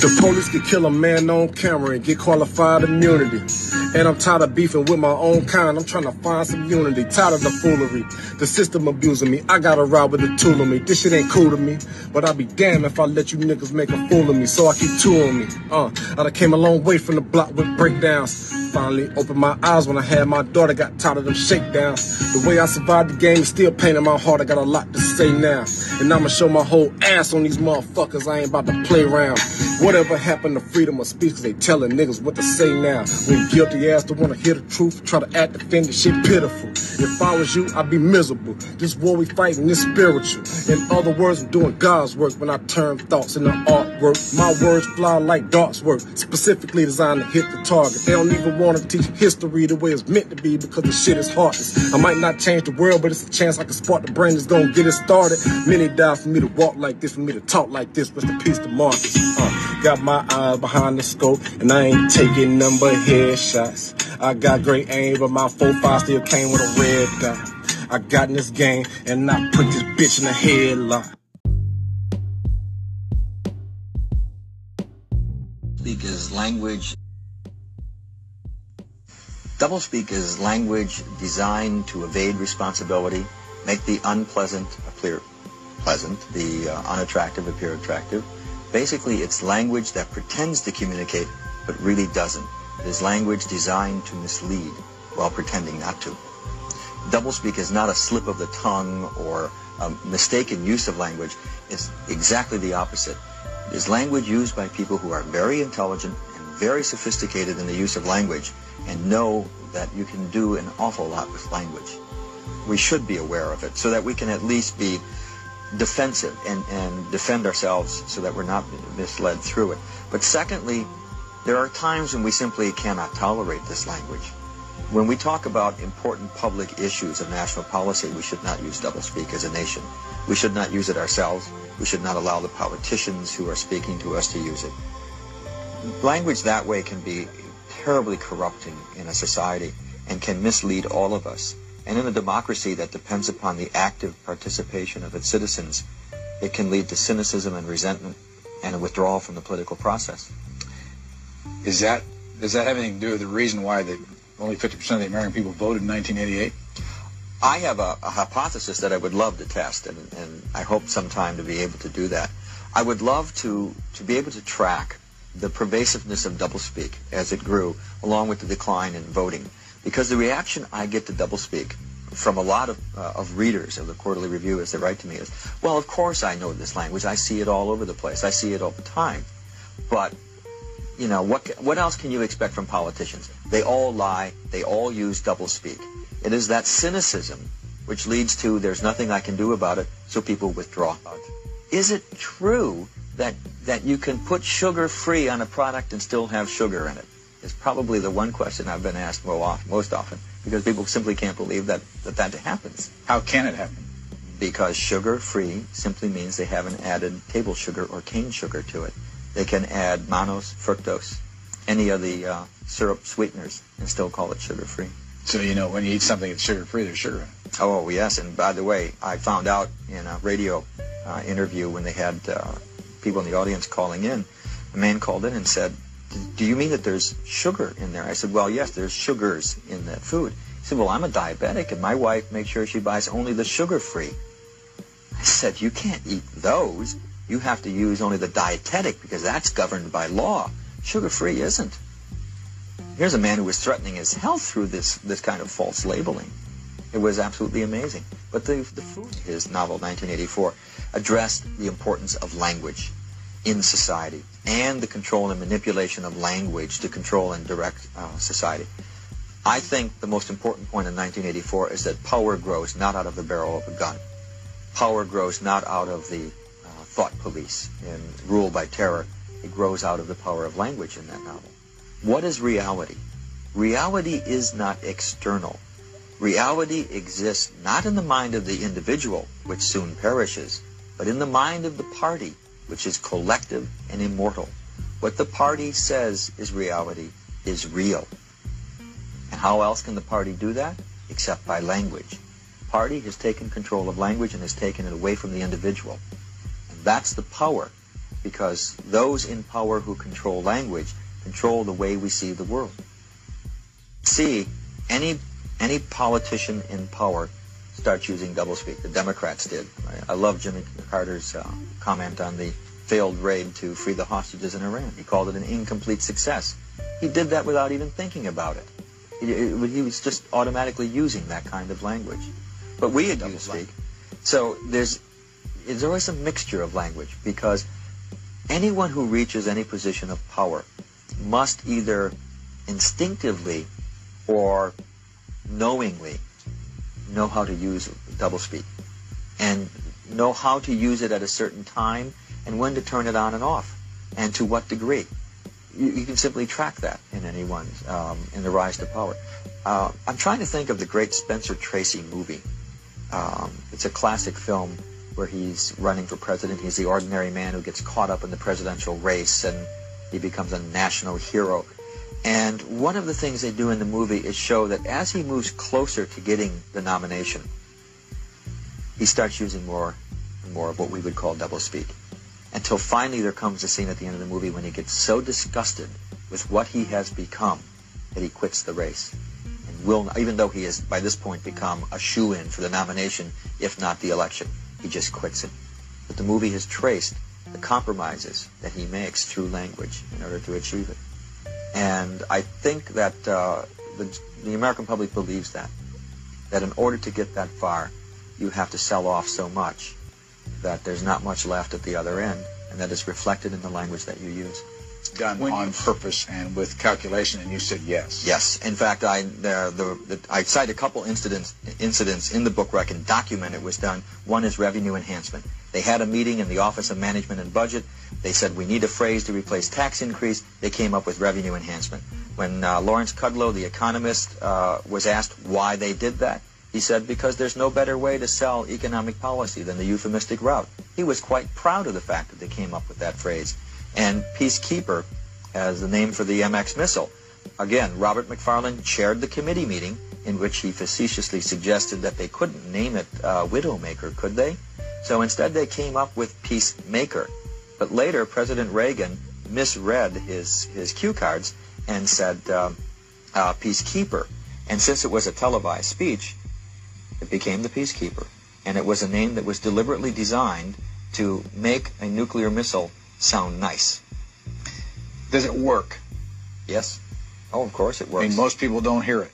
The police could kill a man on camera and get qualified immunity. And I'm tired of beefing with my own kind. I'm trying to find some unity. Tired of the foolery. The system abusing me. I gotta ride with the tool on me. This shit ain't cool to me. But I'll be damned if I let you niggas make a fool of me. So I keep tooling me. Uh, I done came a long way from the block with breakdowns. Finally opened my eyes when I had my daughter. Got tired of them shakedowns. The way I survived the game is still pain in my heart. I got a lot to say now. And I'ma show my whole ass on these motherfuckers. I ain't about to play around. Whatever happened to freedom of speech? they telling niggas what to say now. When guilty ass don't wanna hear the truth, try to act offended, shit pitiful. If I was you, I'd be miserable. This war we fighting is spiritual. In other words, I'm doing God's work when I turn thoughts into My words fly like darts work, specifically designed to hit the target. They don't even wanna teach history the way it's meant to be because the shit is heartless. I might not change the world, but it's a chance I can spark the brain that's gonna get it started. Many died for me to walk like this, for me to talk like this. Rest in peace to Marcus. Uh, got my eyes behind the scope, and I ain't taking none but headshots. I got great aim, but my 4-5 still came with a red dot. I got in this game, and I put this bitch in a headlock.
Speak is language. Doublespeak is language designed to evade responsibility, make the unpleasant appear pleasant, the uh, unattractive appear attractive. Basically, it's language that pretends to communicate but really doesn't. It is language designed to mislead while pretending not to. Doublespeak is not a slip of the tongue or a mistaken use of language. It's exactly the opposite. Is language used by people who are very intelligent and very sophisticated in the use of language and know that you can do an awful lot with language. We should be aware of it so that we can at least be defensive and, and defend ourselves so that we're not misled through it. But secondly, there are times when we simply cannot tolerate this language. When we talk about important public issues of national policy, we should not use doublespeak as a nation. We should not use it ourselves. We should not allow the politicians who are speaking to us to use it. Language that way can be terribly corrupting in a society and can mislead all of us. And in a democracy that depends upon the active participation of its citizens, it can lead to cynicism and resentment and a withdrawal from the political process.
Is that does that have anything to do with the reason why the only 50% of the American people voted in 1988?
I have a, a hypothesis that I would love to test, and, and I hope sometime to be able to do that. I would love to, to be able to track the pervasiveness of doublespeak as it grew, along with the decline in voting. Because the reaction I get to doublespeak from a lot of, uh, of readers of the Quarterly Review as they write to me is, well, of course I know this language. I see it all over the place. I see it all the time. But, you know, what, what else can you expect from politicians? They all lie. They all use doublespeak. It is that cynicism which leads to there's nothing I can do about it, so people withdraw. Is it true that, that you can put sugar free on a product and still have sugar in it? Is probably the one question I've been asked most often because people simply can't believe that that, that happens.
How can it happen?
Because sugar free simply means they haven't added table sugar or cane sugar to it. They can add mannose, fructose, any of the uh, syrup sweeteners and still call it sugar free.
So you know when you eat something that's sugar free, there's sugar in it.
Oh yes, and by the way, I found out in a radio uh, interview when they had uh, people in the audience calling in, a man called in and said, "Do you mean that there's sugar in there?" I said, "Well, yes, there's sugars in that food." He said, "Well, I'm a diabetic, and my wife makes sure she buys only the sugar-free." I said, "You can't eat those. You have to use only the dietetic because that's governed by law. Sugar-free isn't." Here's a man who was threatening his health through this, this kind of false labeling. It was absolutely amazing. But the, the food, his novel 1984, addressed the importance of language in society and the control and manipulation of language to control and direct uh, society. I think the most important point in 1984 is that power grows not out of the barrel of a gun. Power grows not out of the thought police and rule by terror. It grows out of the power of language in that novel. What is reality? Reality is not external. Reality exists not in the mind of the individual, which soon perishes, but in the mind of the party, which is collective and immortal. What the party says is reality is real. And how else can the party do that? Except by language. Party has taken control of language and has taken it away from the individual. That's the power, because those in power who control language control the way we see the world. see any any politician in power starts using doublespeak. The Democrats did. I, I love Jimmy Carter's uh, comment on the failed raid to free the hostages in Iran. He called it an incomplete success. He did that without even thinking about it. He, it- he was just automatically using that kind of language. But we at doublespeak. So there's there's always a mixture of language because anyone who reaches any position of power must either instinctively or knowingly know how to use doublespeak and know how to use it at a certain time and when to turn it on and off and to what degree. You, you can simply track that in anyone's um, in the rise to power. Uh, I'm trying to think of the great Spencer Tracy movie. Um, it's a classic film where he's running for president. He's the ordinary man who gets caught up in the presidential race and he becomes a national hero. And one of the things they do in the movie is show that as he moves closer to getting the nomination, he starts using more and more of what we would call doublespeak. Until finally there comes a scene at the end of the movie when he gets so disgusted with what he has become that he quits the race. And will, even though he has by this point become a shoe-in for the nomination, if not the election, he just quits it. But the movie has traced the compromises that he makes through language in order to achieve it. And I think that uh, the, the American public believes that. That in order to get that far, you have to sell off so much that there's not much left at the other end, and that is reflected in the language that you use.
Done on purpose and with calculation, and you said yes.
Yes. In fact, I the, the, the I cite a couple incidents incidents in the book where I can document it was done. One is revenue enhancement. They had a meeting in the Office of Management and Budget. They said we need a phrase to replace tax increase. They came up with revenue enhancement. When uh, Lawrence Kudlow, the economist, uh, was asked why they did that, he said because there's no better way to sell economic policy than the euphemistic route. He was quite proud of the fact that they came up with that phrase. And Peacekeeper, as the name for the MX missile, again, Robert McFarlane chaired the committee meeting in which he facetiously suggested that they couldn't name it uh, Widowmaker, could they? So instead they came up with Peacemaker. But later, President Reagan misread his, his cue cards and said uh, uh, Peacekeeper. And since it was a televised speech, it became the Peacekeeper. And it was a name that was deliberately designed to make a nuclear missile sound nice.
Does it work?
Yes. Oh, of course it
I
works.
mean, most people don't hear it.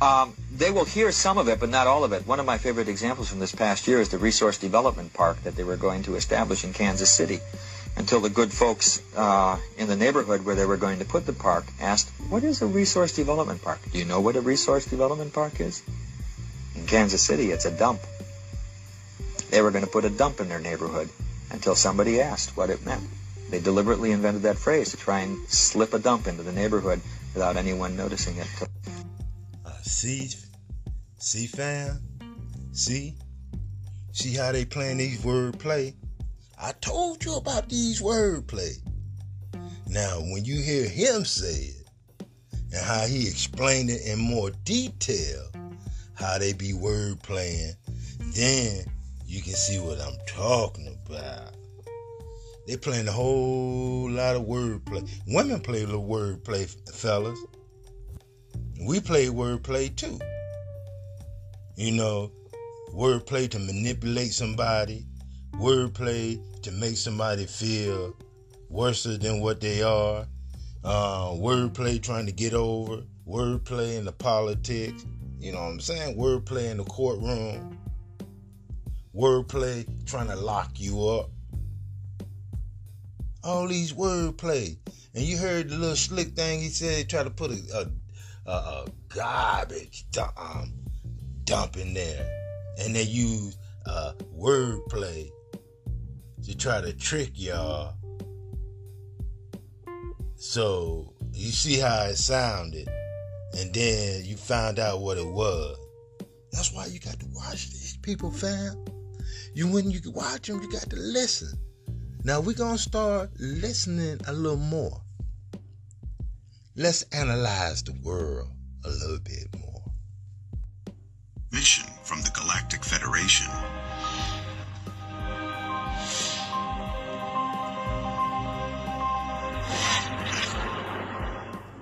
Um, they will hear some of it, but not all of it. One of my favorite examples from this past year is the Resource Development Park that they were going to establish in Kansas City. Until the good folks uh, in the neighborhood where they were going to put the park asked, What is a Resource Development Park? Do you know what a Resource Development Park is? In Kansas City, it's a dump. They were going to put a dump in their neighborhood until somebody asked what it meant. They deliberately invented that phrase to try and slip a dump into the neighborhood without anyone noticing it.
Uh, see, see, fam, see, see how they playing these word play. I told you about these word play. Now, when you hear him say it and how he explained it in more detail, how they be word playing, then you can see what I'm talking about. They playing a whole lot of wordplay. Women play a little wordplay, fellas. We play wordplay too. You know, wordplay to manipulate somebody, wordplay to make somebody feel worse than what they are, uh, wordplay trying to get over, wordplay in the politics. You know what I'm saying? Wordplay in the courtroom, wordplay trying to lock you up. All these wordplay. And you heard the little slick thing he said, try to put a, a, a, garbage dump, um, dump in there. And they use uh, wordplay to try to trick y'all. So you see how it sounded, and then you found out what it was. That's why you got to watch these people, fam. You when you watch them, you got to listen. Now we're gonna start listening a little more. Let's analyze the world a little bit more.
Mission from the Galactic Federation.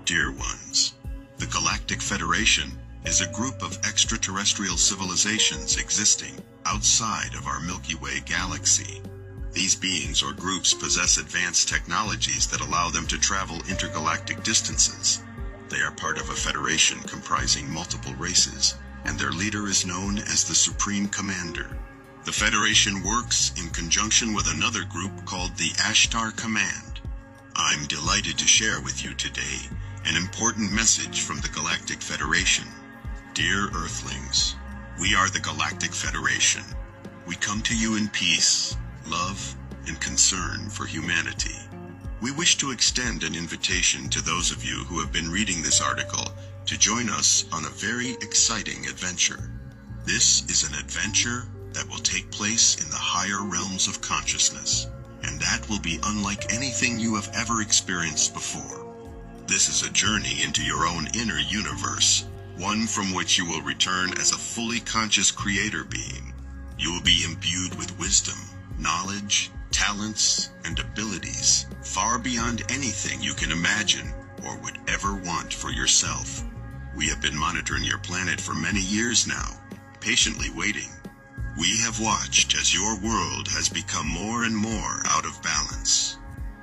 Dear ones, the Galactic Federation is a group of extraterrestrial civilizations existing outside of our Milky Way galaxy. These beings or groups possess advanced technologies that allow them to travel intergalactic distances. They are part of a federation comprising multiple races, and their leader is known as the Supreme Commander. The Federation works in conjunction with another group called the Ashtar Command. I'm delighted to share with you today an important message from the Galactic Federation. Dear Earthlings, we are the Galactic Federation. We come to you in peace, love, and concern for humanity. We wish to extend an invitation to those of you who have been reading this article to join us on a very exciting adventure. This is an adventure that will take place in the higher realms of consciousness, and that will be unlike anything you have ever experienced before. This is a journey into your own inner universe, one from which you will return as a fully conscious creator being. You will be imbued with wisdom, knowledge, talents, and abilities far beyond anything you can imagine or would ever want for yourself. We have been monitoring your planet for many years now, patiently waiting. We have watched as your world has become more and more out of balance.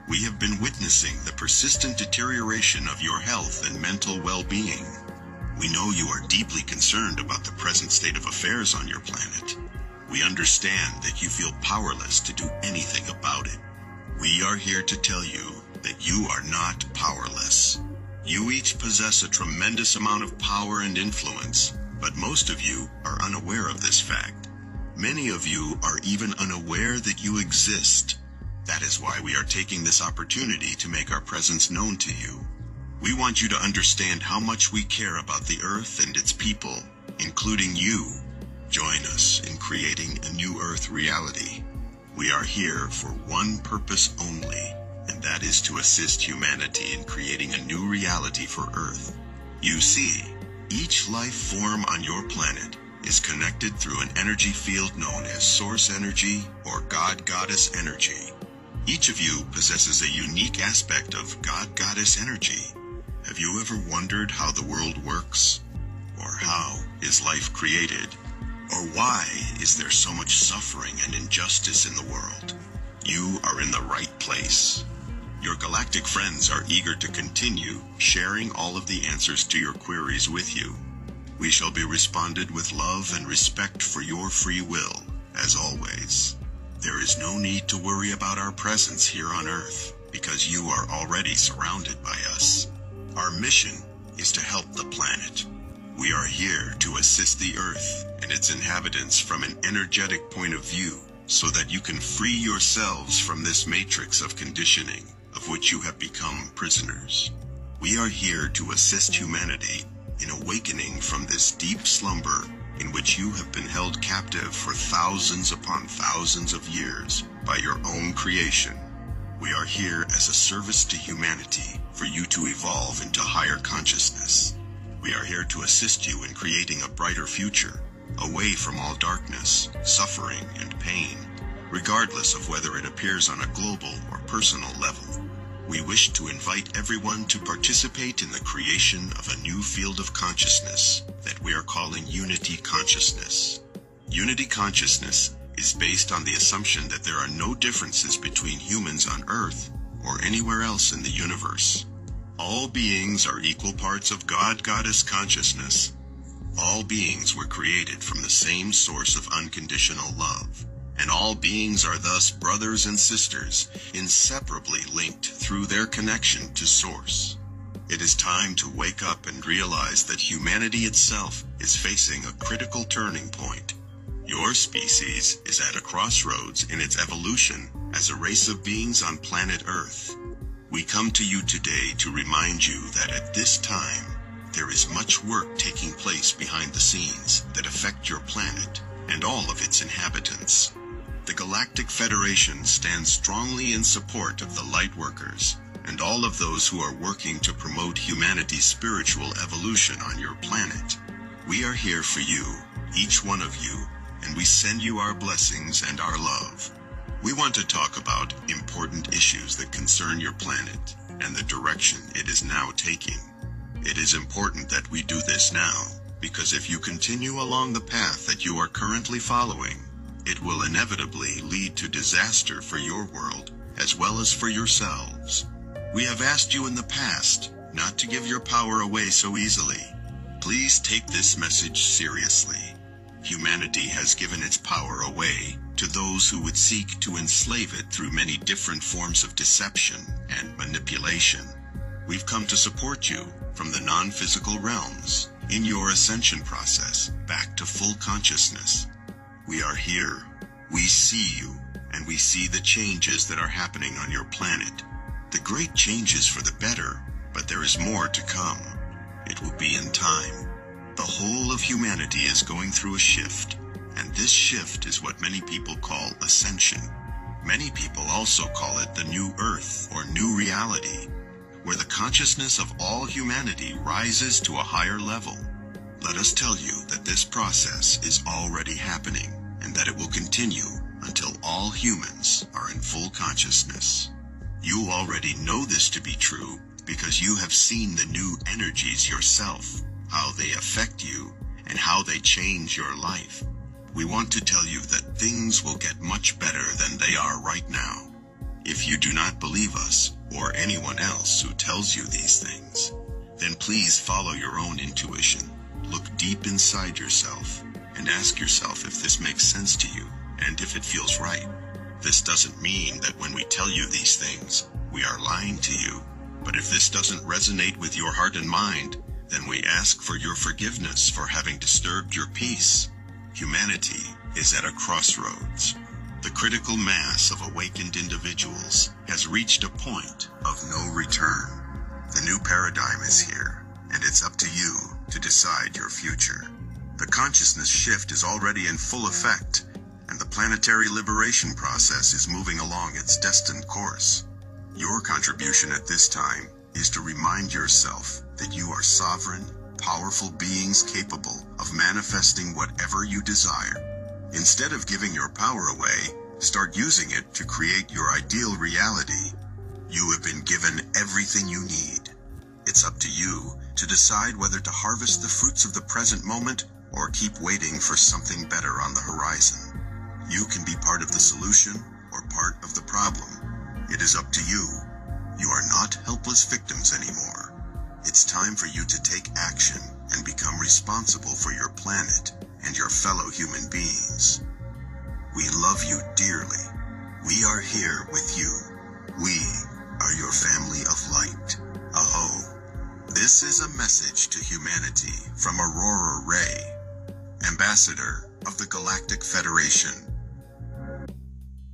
We have been witnessing the persistent deterioration of your health and mental well-being. We know you are deeply concerned about the present state of affairs on your planet. We understand that you feel powerless to do anything about it. We are here to tell you that you are not powerless. You each possess a tremendous amount of power and influence, but most of you are unaware of this fact. Many of you are even unaware that you exist. That is why we are taking this opportunity to make our presence known to you. We want you to understand how much we care about the Earth and its people, including you. Join us in creating a new Earth reality. We are here for one purpose only, and that is to assist humanity in creating a new reality for Earth. You see, each life form on your planet is connected through an energy field known as source energy or God Goddess energy. Each of you possesses a unique aspect of God Goddess energy. Have you ever wondered how the world works? Or how is life created? Or why is there so much suffering and injustice in the world? You are in the right place. Your galactic friends are eager to continue sharing all of the answers to your queries with you. We shall be responded with love and respect for your free will, as always. There is no need to worry about our presence here on Earth, because you are already surrounded by us. Our mission is to help the planet. We are here to assist the Earth and its inhabitants from an energetic point of view, so that you can free yourselves from this matrix of conditioning of which you have become prisoners. We are here to assist humanity in awakening from this deep slumber in which you have been held captive for thousands upon thousands of years by your own creation. We are here as a service to humanity for you to evolve into higher consciousness. We are here to assist you in creating a brighter future, away from all darkness, suffering, and pain, regardless of whether it appears on a global or personal level. We wish to invite everyone to participate in the creation of a new field of consciousness that we are calling Unity Consciousness. Unity Consciousness is based on the assumption that there are no differences between humans on Earth or anywhere else in the universe. All beings are equal parts of God Goddess consciousness. All beings were created from the same source of unconditional love and all beings are thus brothers and sisters, inseparably linked through their connection to Source. It is time to wake up and realize that humanity itself is facing a critical turning point. Your species is at a crossroads in its evolution as a race of beings on planet Earth. We come to you today to remind you that at this time, there is much work taking place behind the scenes that affect your planet and all of its inhabitants. The Galactic Federation stands strongly in support of the Lightworkers and all of those who are working to promote humanity's spiritual evolution on your planet. We are here for you, each one of you, and we send you our blessings and our love. We want to talk about important issues that concern your planet and the direction it is now taking. It is important that we do this now, because if you continue along the path that you are currently following, it will inevitably lead to disaster for your world, as well as for yourselves. We have asked you in the past not to give your power away so easily. Please take this message seriously. Humanity has given its power away to those who would seek to enslave it through many different forms of deception and manipulation. We've come to support you from the non-physical realms in your ascension process back to full consciousness. We are here. We see you, and we see the changes that are happening on your planet. The great changes for the better, but there is more to come. It will be in time. The whole of humanity is going through a shift, and this shift is what many people call ascension. Many people also call it the new earth or new reality, where the consciousness of all humanity rises to a higher level. Let us tell you that this process is already happening and that it will continue until all humans are in full consciousness. You already know this to be true because you have seen the new energies yourself, how they affect you, and how they change your life. We want to tell you that things will get much better than they are right now. If you do not believe us, or anyone else who tells you these things, then please follow your own intuition. Look deep inside yourself and ask yourself if this makes sense to you and if it feels right. This doesn't mean that when we tell you these things, we are lying to you. But if this doesn't resonate with your heart and mind, then we ask for your forgiveness for having disturbed your peace. Humanity is at a crossroads. The critical mass of awakened individuals has reached a point of no return. The new paradigm is here, and it's up to you to decide your future. The consciousness shift is already in full effect, and the planetary liberation process is moving along its destined course. Your contribution at this time is to remind yourself that you are sovereign, powerful beings capable of manifesting whatever you desire. Instead of giving your power away, start using it to create your ideal reality. You have been given everything you need. It's up to you to decide whether to harvest the fruits of the present moment or keep waiting for something better on the horizon. You can be part of the solution or part of the problem. It is up to you. You are not helpless victims anymore. It's time for you to take action and become responsible for your planet and your fellow human beings. We love you dearly. We are here with you. We are your family of light. Aho. This is a message to humanity from Aurora Ray, Ambassador of the Galactic Federation.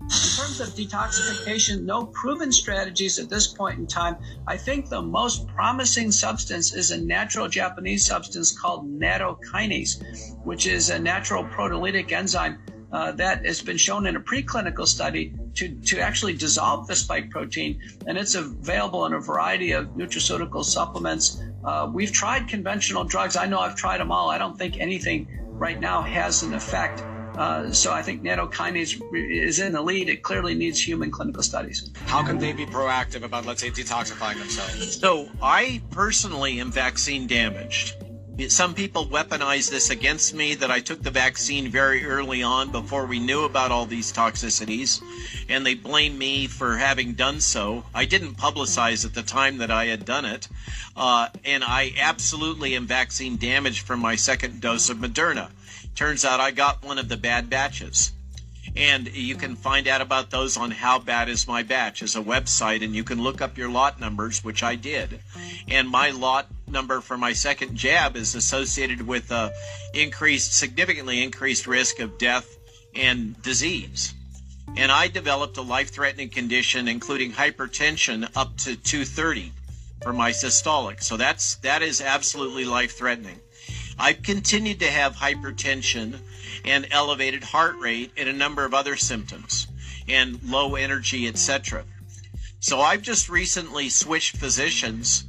In terms of detoxification, no proven strategies at this point in time. I think the most promising substance is a natural Japanese substance called nattokinase, which is a natural proteolytic enzyme uh, that has been shown in a preclinical study to, to actually dissolve the spike protein, and it's available in a variety of nutraceutical supplements. Uh, we've tried conventional drugs. I know I've tried them all. I don't think anything right now has an effect. Uh, so I think nattokinase is in the lead. It clearly needs human clinical studies.
How can they be proactive about, let's say, detoxifying themselves?
So I personally am vaccine damaged. Some people weaponize this against me that I took the vaccine very early on before we knew about all these toxicities, and they blame me for having done so. I didn't publicize at the time that I had done it, uh, and I absolutely am vaccine damaged from my second dose of Moderna. Turns out I got one of the bad batches. And you can find out about those on How Bad Is My Batch as a website, and you can look up your lot numbers, which I did. And my lot number for my second jab is associated with a increased, significantly increased risk of death and disease. And I developed a life-threatening condition, including hypertension up to 230 for my systolic. So that's that is absolutely life-threatening. I've continued to have hypertension and elevated heart rate and a number of other symptoms and low energy, etc. So I've just recently switched physicians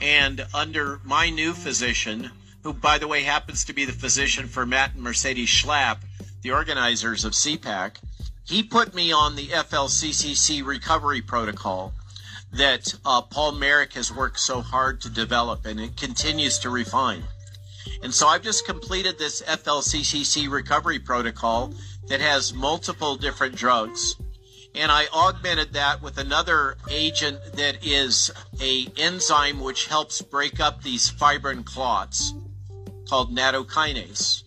and under my new physician, who by the way happens to be the physician for Matt and Mercedes Schlapp, the organizers of CPAC, he put me on the FLCCC recovery protocol that uh, Paul Marik has worked so hard to develop and it continues to refine. And so I've just completed this FLCCC recovery protocol that has multiple different drugs. And I augmented that with another agent that is a enzyme which helps break up these fibrin clots called nattokinase.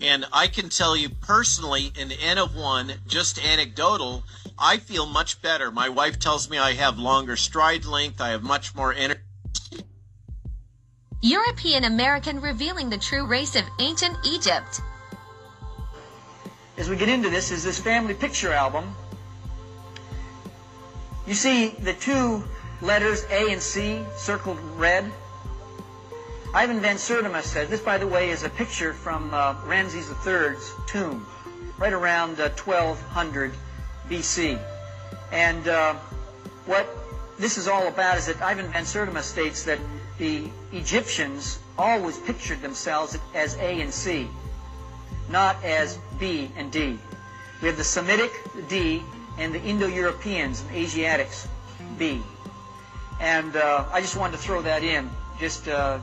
And I can tell you personally, in N of one, just anecdotal, I feel much better. My wife tells me I have longer stride length, I have much more energy.
European American revealing the true race of ancient Egypt.
As we get into this, is this family picture album. You see the two letters A and C circled red. Ivan Van Sertima said, this by the way is a picture from uh, Ramses III's tomb, right around uh, 1200 BC. And uh, what this is all about is that Ivan Van Sertima states that the Egyptians always pictured themselves as A and C, not as B and D. We have the Semitic D and the Indo-Europeans and Asiatics B. And uh, I just wanted to throw that in just uh,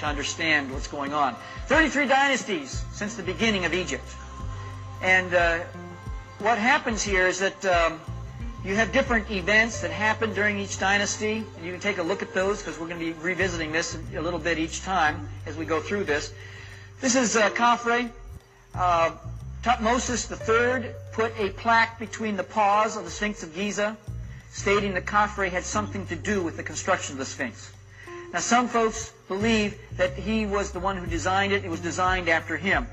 to understand what's going on. 33 dynasties since the beginning of Egypt. And uh, what happens here is that um, you have different events that happen during each dynasty, and you can take a look at those because we're going to be revisiting this a little bit each time as we go through this. This is uh, Khafre. Uh, Tutmosis III put a plaque between the paws of the Sphinx of Giza, stating that Khafre had something to do with the construction of the Sphinx. Now, some folks believe that he was the one who designed it. It was designed after him.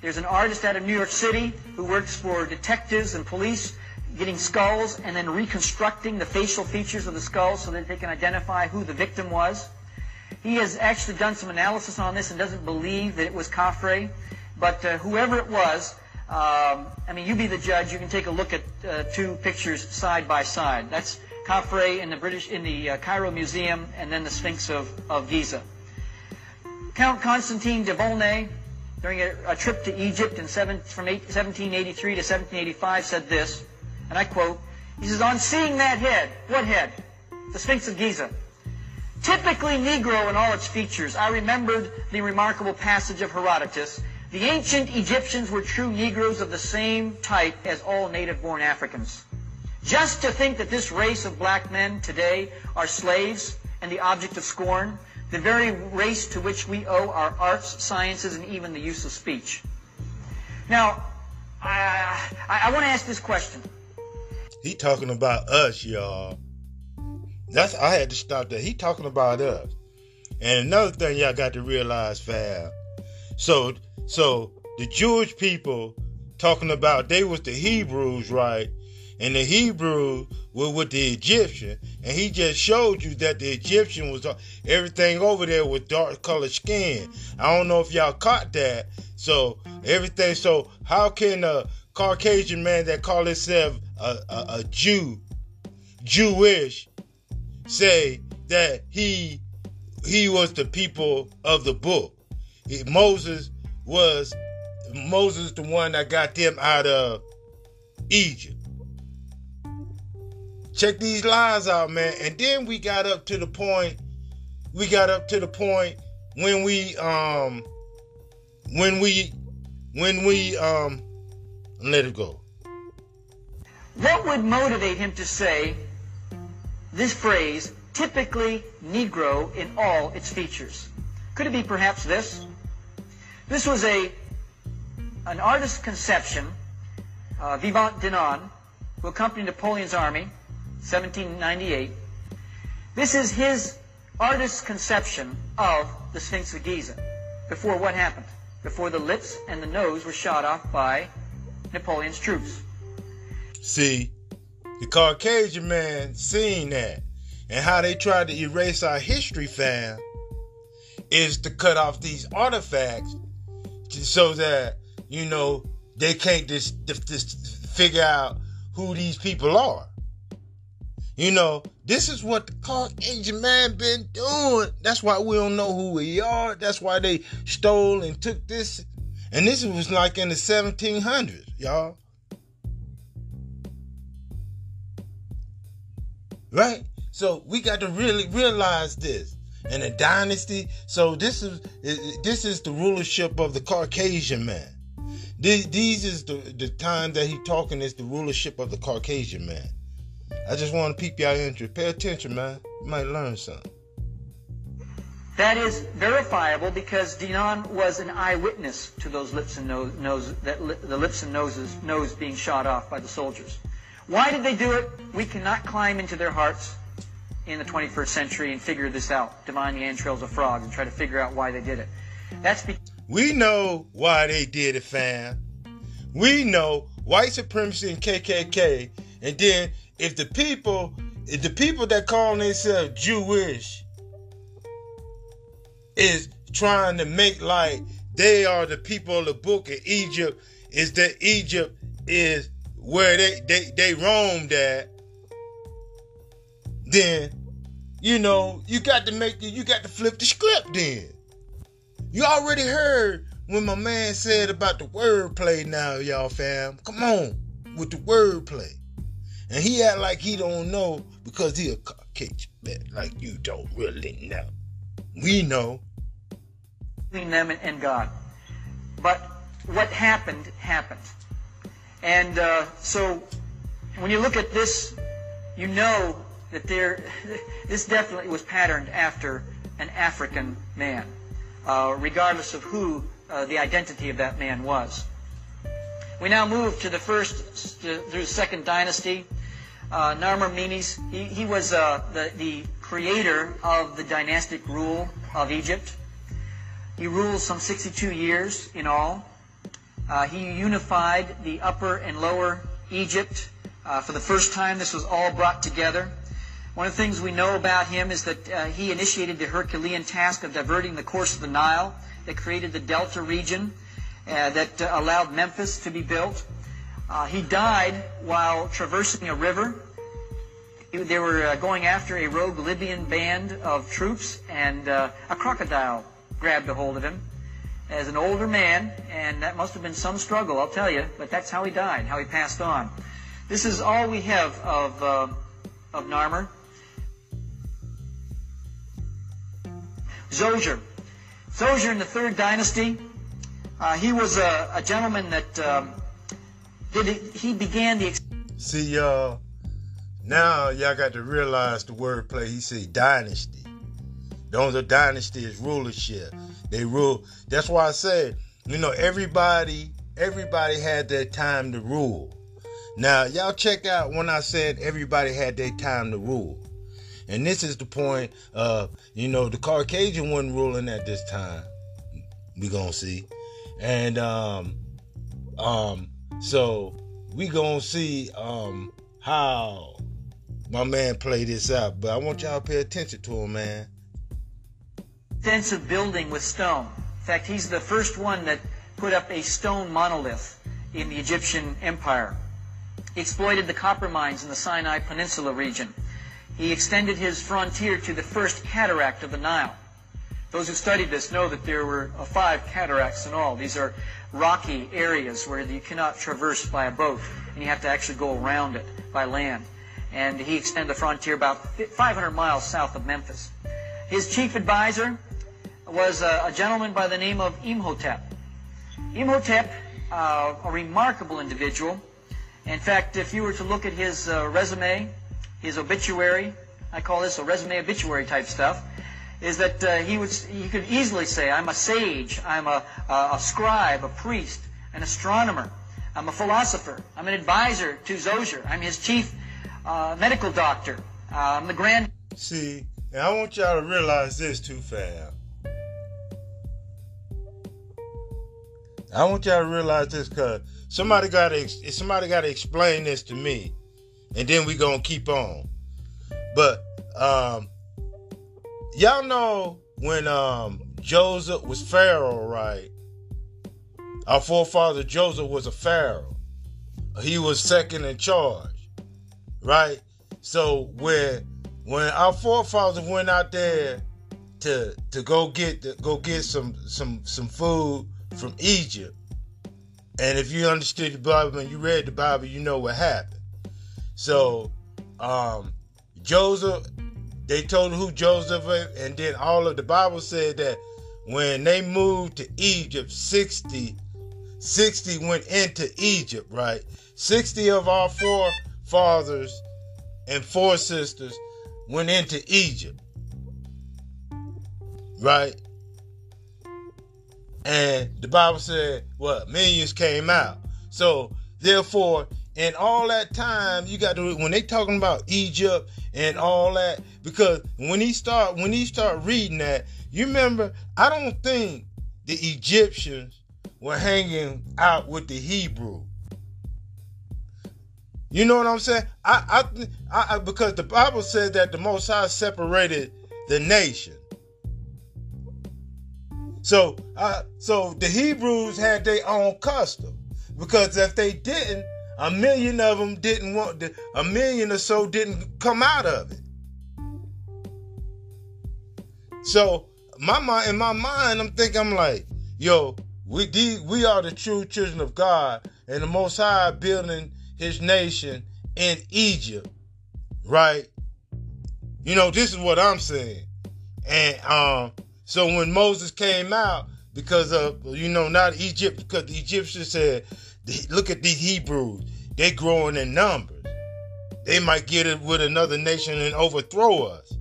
There's an artist out of New York City who works for detectives and police getting skulls and then reconstructing the facial features of the skulls so that they can identify who the victim was. He has actually done some analysis on this and doesn't believe that it was Khafre. But uh, whoever it was, um, I mean, you be the judge. You can take a look at uh, two pictures side by side. That's Khafre in the British in the uh, Cairo Museum, and then the Sphinx of, of Giza. Count Constantine de Volney, during a, a trip to Egypt in seven, from eight, 1783 to 1785, said this, and I quote, he says, on seeing that head, what head? The Sphinx of Giza. Typically Negro in all its features, I remembered the remarkable passage of Herodotus, the ancient Egyptians were true Negroes of the same type as all native-born Africans. Just to think that this race of black men today are slaves and the object of scorn, the very race to which we owe our arts, sciences, and even the use of speech. Now, I, I, I want to ask this question.
He talking about us, y'all. That's I had to stop that. He talking about us. And another thing y'all got to realize, fam. So so the Jewish people talking about they was the Hebrews, right? And the Hebrews were with the Egyptian, and he just showed you that the Egyptian was everything over there with dark colored skin. I don't know if y'all caught that. So everything. So how can a Caucasian man that call himself a, a, a Jew, Jewish, say that he he was the people of the book? Moses was Moses the one that got them out of Egypt. Check these lies out, man. And then we got up to the point, we got up to the point when we um when we when we um let it go.
What would motivate him to say this phrase, typically Negro in all its features? Could it be perhaps this? This was a an artist's conception, uh, Vivant Denon, who accompanied Napoleon's army, 1798. This is his artist's conception of the Sphinx of Giza. Before what happened? Before the lips and the nose were shot off by Napoleon's troops.
See, the Caucasian man seeing that and how they tried to erase our history, fam, is to cut off these artifacts so that you know they can't just, just figure out who these people are. You know, this is what the Caucasian man been doing. That's why we don't know who we are. That's why they stole and took this. And this was like in the 1700s, y'all. Right? So we got to really realize this. And a dynasty. So this is this is the rulership of the Caucasian man. These, these is the the time that he talking is the rulership of the Caucasian man. I just want to peep y'all interest. Pay attention, man. You might learn something.
That is verifiable because Denon was an eyewitness to those lips and nose, nose that the lips and noses nose being shot off by the soldiers. Why did they do it? We cannot climb into their hearts in the 21st century and figure this out, divine the entrails of frogs, and try to figure out why they did it. That's because
We know why they did it, fam. We know white supremacy and KKK. And then if the people, if the people that call themselves Jewish is trying to make like they are the people of the book of Egypt, is that Egypt is where they they, they roamed at, then you know you got to make you got to flip the script then. You already heard when my man said about the wordplay now, y'all fam. Come on with the wordplay. And he act like he don't know because he a Caucasian man, like you don't really know. We know.
between them and God. But what happened, happened. And uh, so when you look at this, you know that there, this definitely was patterned after an African man, uh, regardless of who uh, the identity of that man was. We now move to the first through the second dynasty. Uh, Narmer Menes, he, he was uh, the, the creator of the dynastic rule of Egypt. He ruled some 62 years in all. Uh, he unified the upper and lower Egypt. Uh, for the first time, this was all brought together. One of the things we know about him is that uh, he initiated the Herculean task of diverting the course of the Nile that created the Delta region uh, that uh, allowed Memphis to be built. Uh, he died while traversing a river. They were going after a rogue Libyan band of troops, and a crocodile grabbed a hold of him as an older man, and that must have been some struggle, I'll tell you, but that's how he died, how he passed on. This is all we have of, uh, of Narmer. Zoser. Zoser in the third dynasty, uh, he was a, a gentleman that um, did he began the
See y'all. Now y'all got to realize the wordplay. He said dynasty. Don't the dynasty is rulership. They rule. That's why I said, you know, everybody, everybody had their time to rule. Now y'all check out when I said everybody had their time to rule. And this is the point of, you know, the Caucasian wasn't ruling at this time. We gonna see. And um um so we gonna see um how my man play this out. But I want y'all to pay attention to him, man.
Extensive building with stone. In fact, he's the first one that put up a stone monolith in the Egyptian Empire. He exploited the copper mines in the Sinai Peninsula region. He extended his frontier to the first cataract of the Nile. Those who studied this know that there were uh, five cataracts in all. These are rocky areas where you cannot traverse by a boat, and you have to actually go around it by land. And he extended the frontier about 500 miles south of Memphis. His chief advisor was a, a gentleman by the name of Imhotep. Imhotep, uh, a remarkable individual. In fact, if you were to look at his uh, resume, his obituary, I call this a resume obituary type stuff, is that uh, he was he could easily say, I'm a sage, I'm a, a, a scribe, a priest, an astronomer, I'm a philosopher, I'm an advisor to Zoser, I'm his chief uh, medical doctor, uh, I'm the grand.
See, and I want y'all to realize this too, fam. I want y'all to realize this, cause somebody got to somebody got to explain this to me, and then we gonna keep on. But um, y'all know when um Joseph was Pharaoh, right? Our forefather Joseph was a Pharaoh. He was second in charge, right? So when when our forefathers went out there to to go get go get some some some food from Egypt, and if you understood the Bible and you read the Bible, you know what happened. So um, Joseph they told who Joseph is, and then all of the Bible said that when they moved to Egypt, 60, 60 went into Egypt, right? 60 of our forefathers and four sisters went into Egypt, right? And the Bible said, what? Millions came out. So, therefore, in all that time, you got to when they talking about Egypt and all that, because when he start when he start reading that, you remember, I don't think the Egyptians were hanging out with the Hebrew. You know what I'm saying? I, I, I, because the Bible says that the Most High separated the nation. So, uh, so the Hebrews had their own custom because if they didn't, a million of them didn't want to, a million or so didn't come out of it. So my mind, in my mind, I'm thinking, I'm like, yo, we we are the true children of God, and the Most High building His nation in Egypt, right? You know, this is what I'm saying, and um, so when Moses came out, because of you know not Egypt, because the Egyptians said, look at these Hebrews, they growing in numbers. They might get it with another nation and overthrow us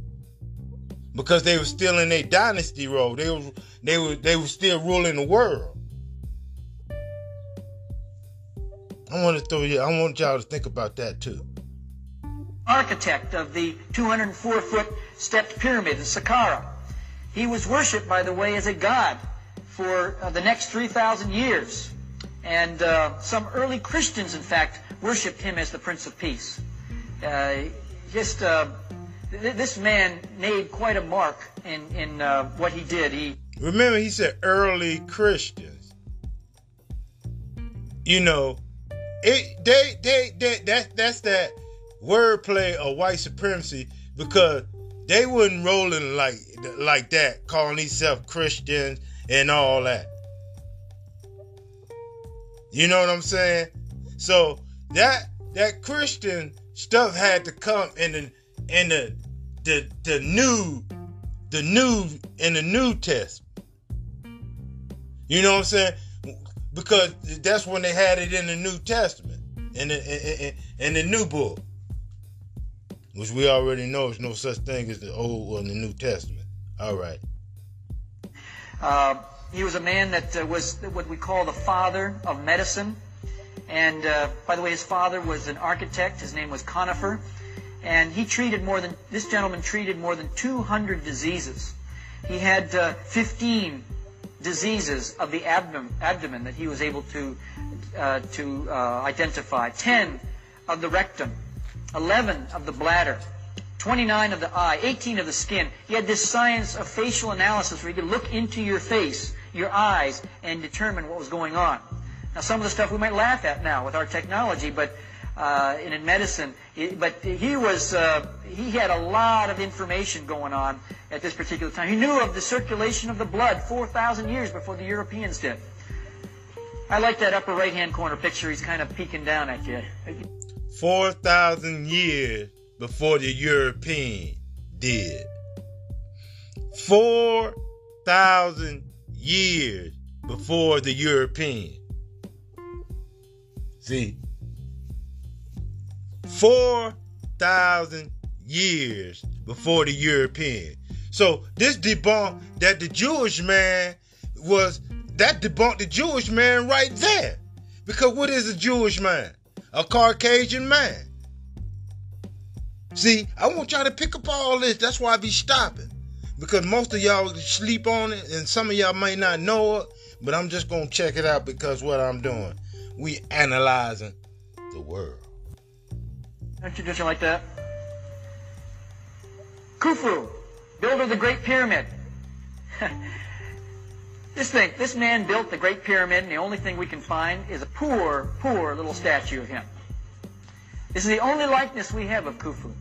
because they were still in their dynasty role. They were they were they were still ruling the world. I want to throw you. I want y'all to think about that too.
Architect of the 204 foot stepped pyramid in Saqqara. He was worshipped, by the way, as a god for uh, the next 3,000 years. And uh, some early Christians, in fact, worshipped him as the Prince of Peace. Uh, just uh, th- this man made quite a mark in in uh, what he did. He
remember he said early Christians. You know, it they they, they that that's that wordplay of white supremacy because they wasn't rolling like like that, calling themselves Christians and all that. You know what I'm saying? So that that Christian stuff had to come in the in the the the new the new in the New Testament. You know what I'm saying? Because that's when they had it in the New Testament, in the in, in, in the New Book, which we already know is no such thing as the Old or the New Testament. All right.
Uh, he was a man that uh, was what we call the father of medicine. And uh, by the way, his father was an architect. His name was Kanofer. And he treated more than, this gentleman treated more than 200 diseases. He had uh, 15 diseases of the abdomen, abdomen that he was able to, uh, to uh, identify, 10 of the rectum, 11 of the bladder, 29 of the eye, 18 of the skin. He had this science of facial analysis where he could look into your face, your eyes, and determine what was going on. Now, some of the stuff we might laugh at now with our technology, but uh, in, in medicine, it, but he was uh, he had a lot of information going on at this particular time. He knew of the circulation of the blood 4,000 years before the Europeans did. I like that upper right-hand corner picture. He's kind of peeking down at you.
4,000 years before the European did. 4,000 years before the European. See, 4,000 years before the European. So this debunked that the Jewish man was, that debunked the Jewish man right there. Because what is a Jewish man? A Caucasian man. See, I want y'all to pick up all this. That's why I be stopping. Because most of y'all sleep on it and some of y'all may not know it, but I'm just going to check it out because what I'm doing. We analyzing the world.
Introduction like that. Khufu, builder of the Great Pyramid. this thing, this man built the Great Pyramid, and the only thing we can find is a poor, poor little statue of him. This is the only likeness we have of Khufu.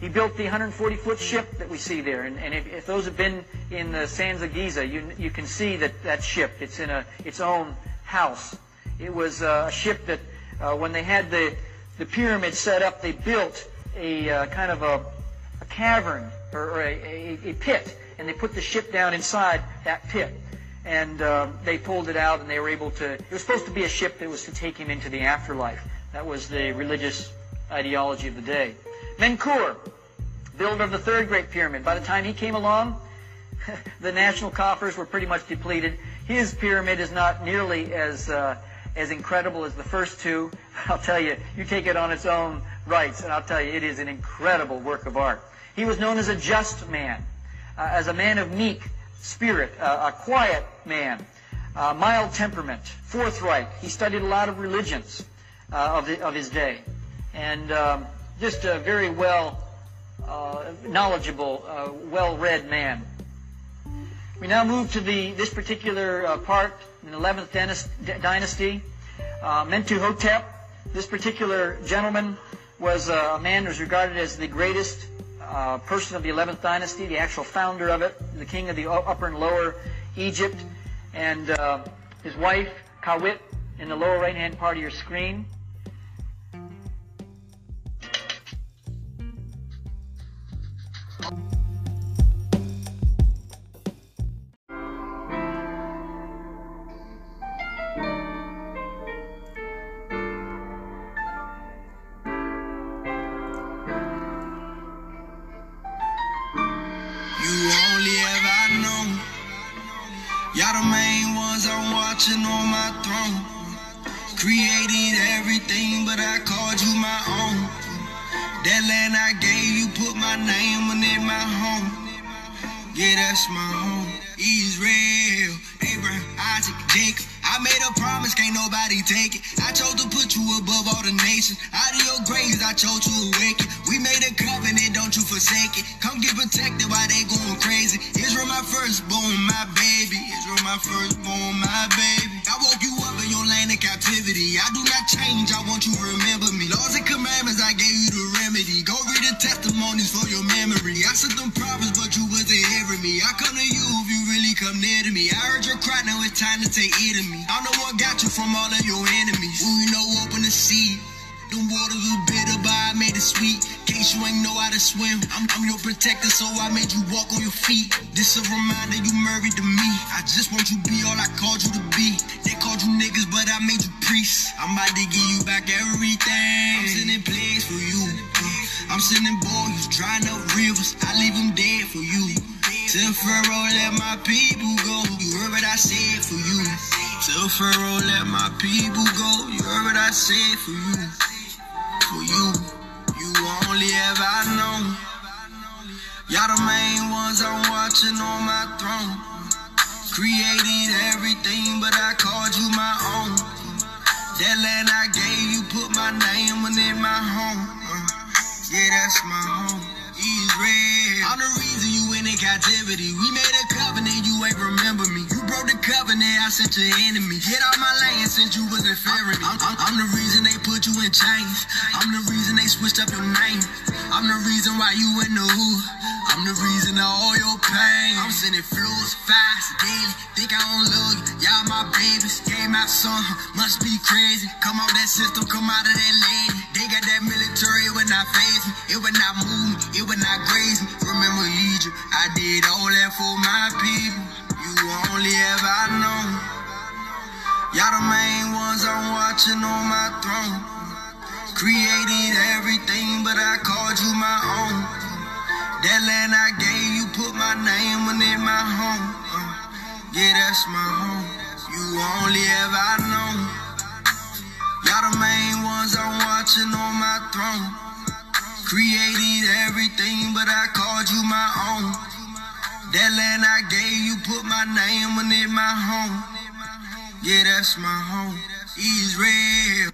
He built the 140-foot ship that we see there, and, and if, if, those have been in the sands of Giza, you, you can see that that ship. It's in a its own house. It was a ship that uh, when they had the the pyramid set up, they built a uh, kind of a, a cavern or, or a, a, a pit, and they put the ship down inside that pit. And um, they pulled it out, and they were able to. It was supposed to be a ship that was to take him into the afterlife. That was the religious ideology of the day. Menkaure, builder of the third Great Pyramid. By the time he came along, the national coffers were pretty much depleted. His pyramid is not nearly as uh, as incredible as the first two. I'll tell you, you take it on its own rights, and I'll tell you, it is an incredible work of art. He was known as a just man, uh, as a man of meek spirit, a quiet man, mild temperament, forthright. He studied a lot of religions uh, of, the, of his day, and um, just a very well uh, knowledgeable, uh, well-read man. We now move to the this particular uh, part in the 11th dynasty. Uh, Mentuhotep, this particular gentleman was uh, a man who was regarded as the greatest uh, person of the 11th dynasty, the actual founder of it, the king of the upper and lower Egypt, and uh, his wife, Kawit, in the lower right-hand part of your screen.
Everything, but I called you my own. That land I gave you, put my name on it, my home. Yeah, that's my home. Israel, Abraham, Isaac, Jacob. I made a promise, can't nobody take it. I chose to put you above all the nations. Out of your graves, I chose to awaken. We made a covenant, don't you forsake it. Come get protected while they going crazy. Israel, my firstborn, my baby. Israel, my firstborn, my change, I want you to remember me. Laws and commandments, I gave you the remedy. Go read the testimonies for your memory. I said them prophets, but you wasn't hearing me. I come to you if you really come near to me. I heard your cry, now it's time to take it of me. I know what got you from all of your enemies. Who you know open the sea. Them waters was bitter, but I made it sweet. Case you ain't know how to swim. I'm, I'm your protector, so I made you walk on your feet. This a reminder you married to me. I just want you to be all I called you to be. Called you niggas, but I made you priests. I'm about to give you back everything. I'm sending plagues for you. I'm sending boys, drying up rivers. I leave them dead for you. Tell Pharaoh, let my people go. You heard what I said for you. Tell Pharaoh, let my people go. You heard what I said for you. For you. You only ever know. Y'all the main ones I'm watching on my throne. Created everything, but I called you my own. That land I gave you, put my name on it, my home. Yeah, that's my home. Israel. I'm the reason you in in captivity. We made a covenant, you ain't remember me. Broke the covenant, I sent your enemy. Get out my land since you wasn't fearing me. I'm, I'm, I'm the reason they put you in chains. I'm the reason they switched up your name. I'm the reason why you in the hood. I'm the reason of all your pain. I'm sending flows fast, daily. Think I don't love you. Y'all my babies. Gave my son, must be crazy. Come out that system, come out of that lady. They got that military, it would not phase me. It would not move me, it would not graze me. Remember Egypt, I did all that for my people. You only ever know. Y'all the main ones I'm watching on my throne. Created everything, but I called you my own. That land I gave you, put my name on it, my home. Uh, yeah, that's my home. You only ever know. Y'all the main ones I'm watching on my throne. Created everything, but I called you my own. That land I gave you, put my name on it, my home. Yeah, that's my home. Israel.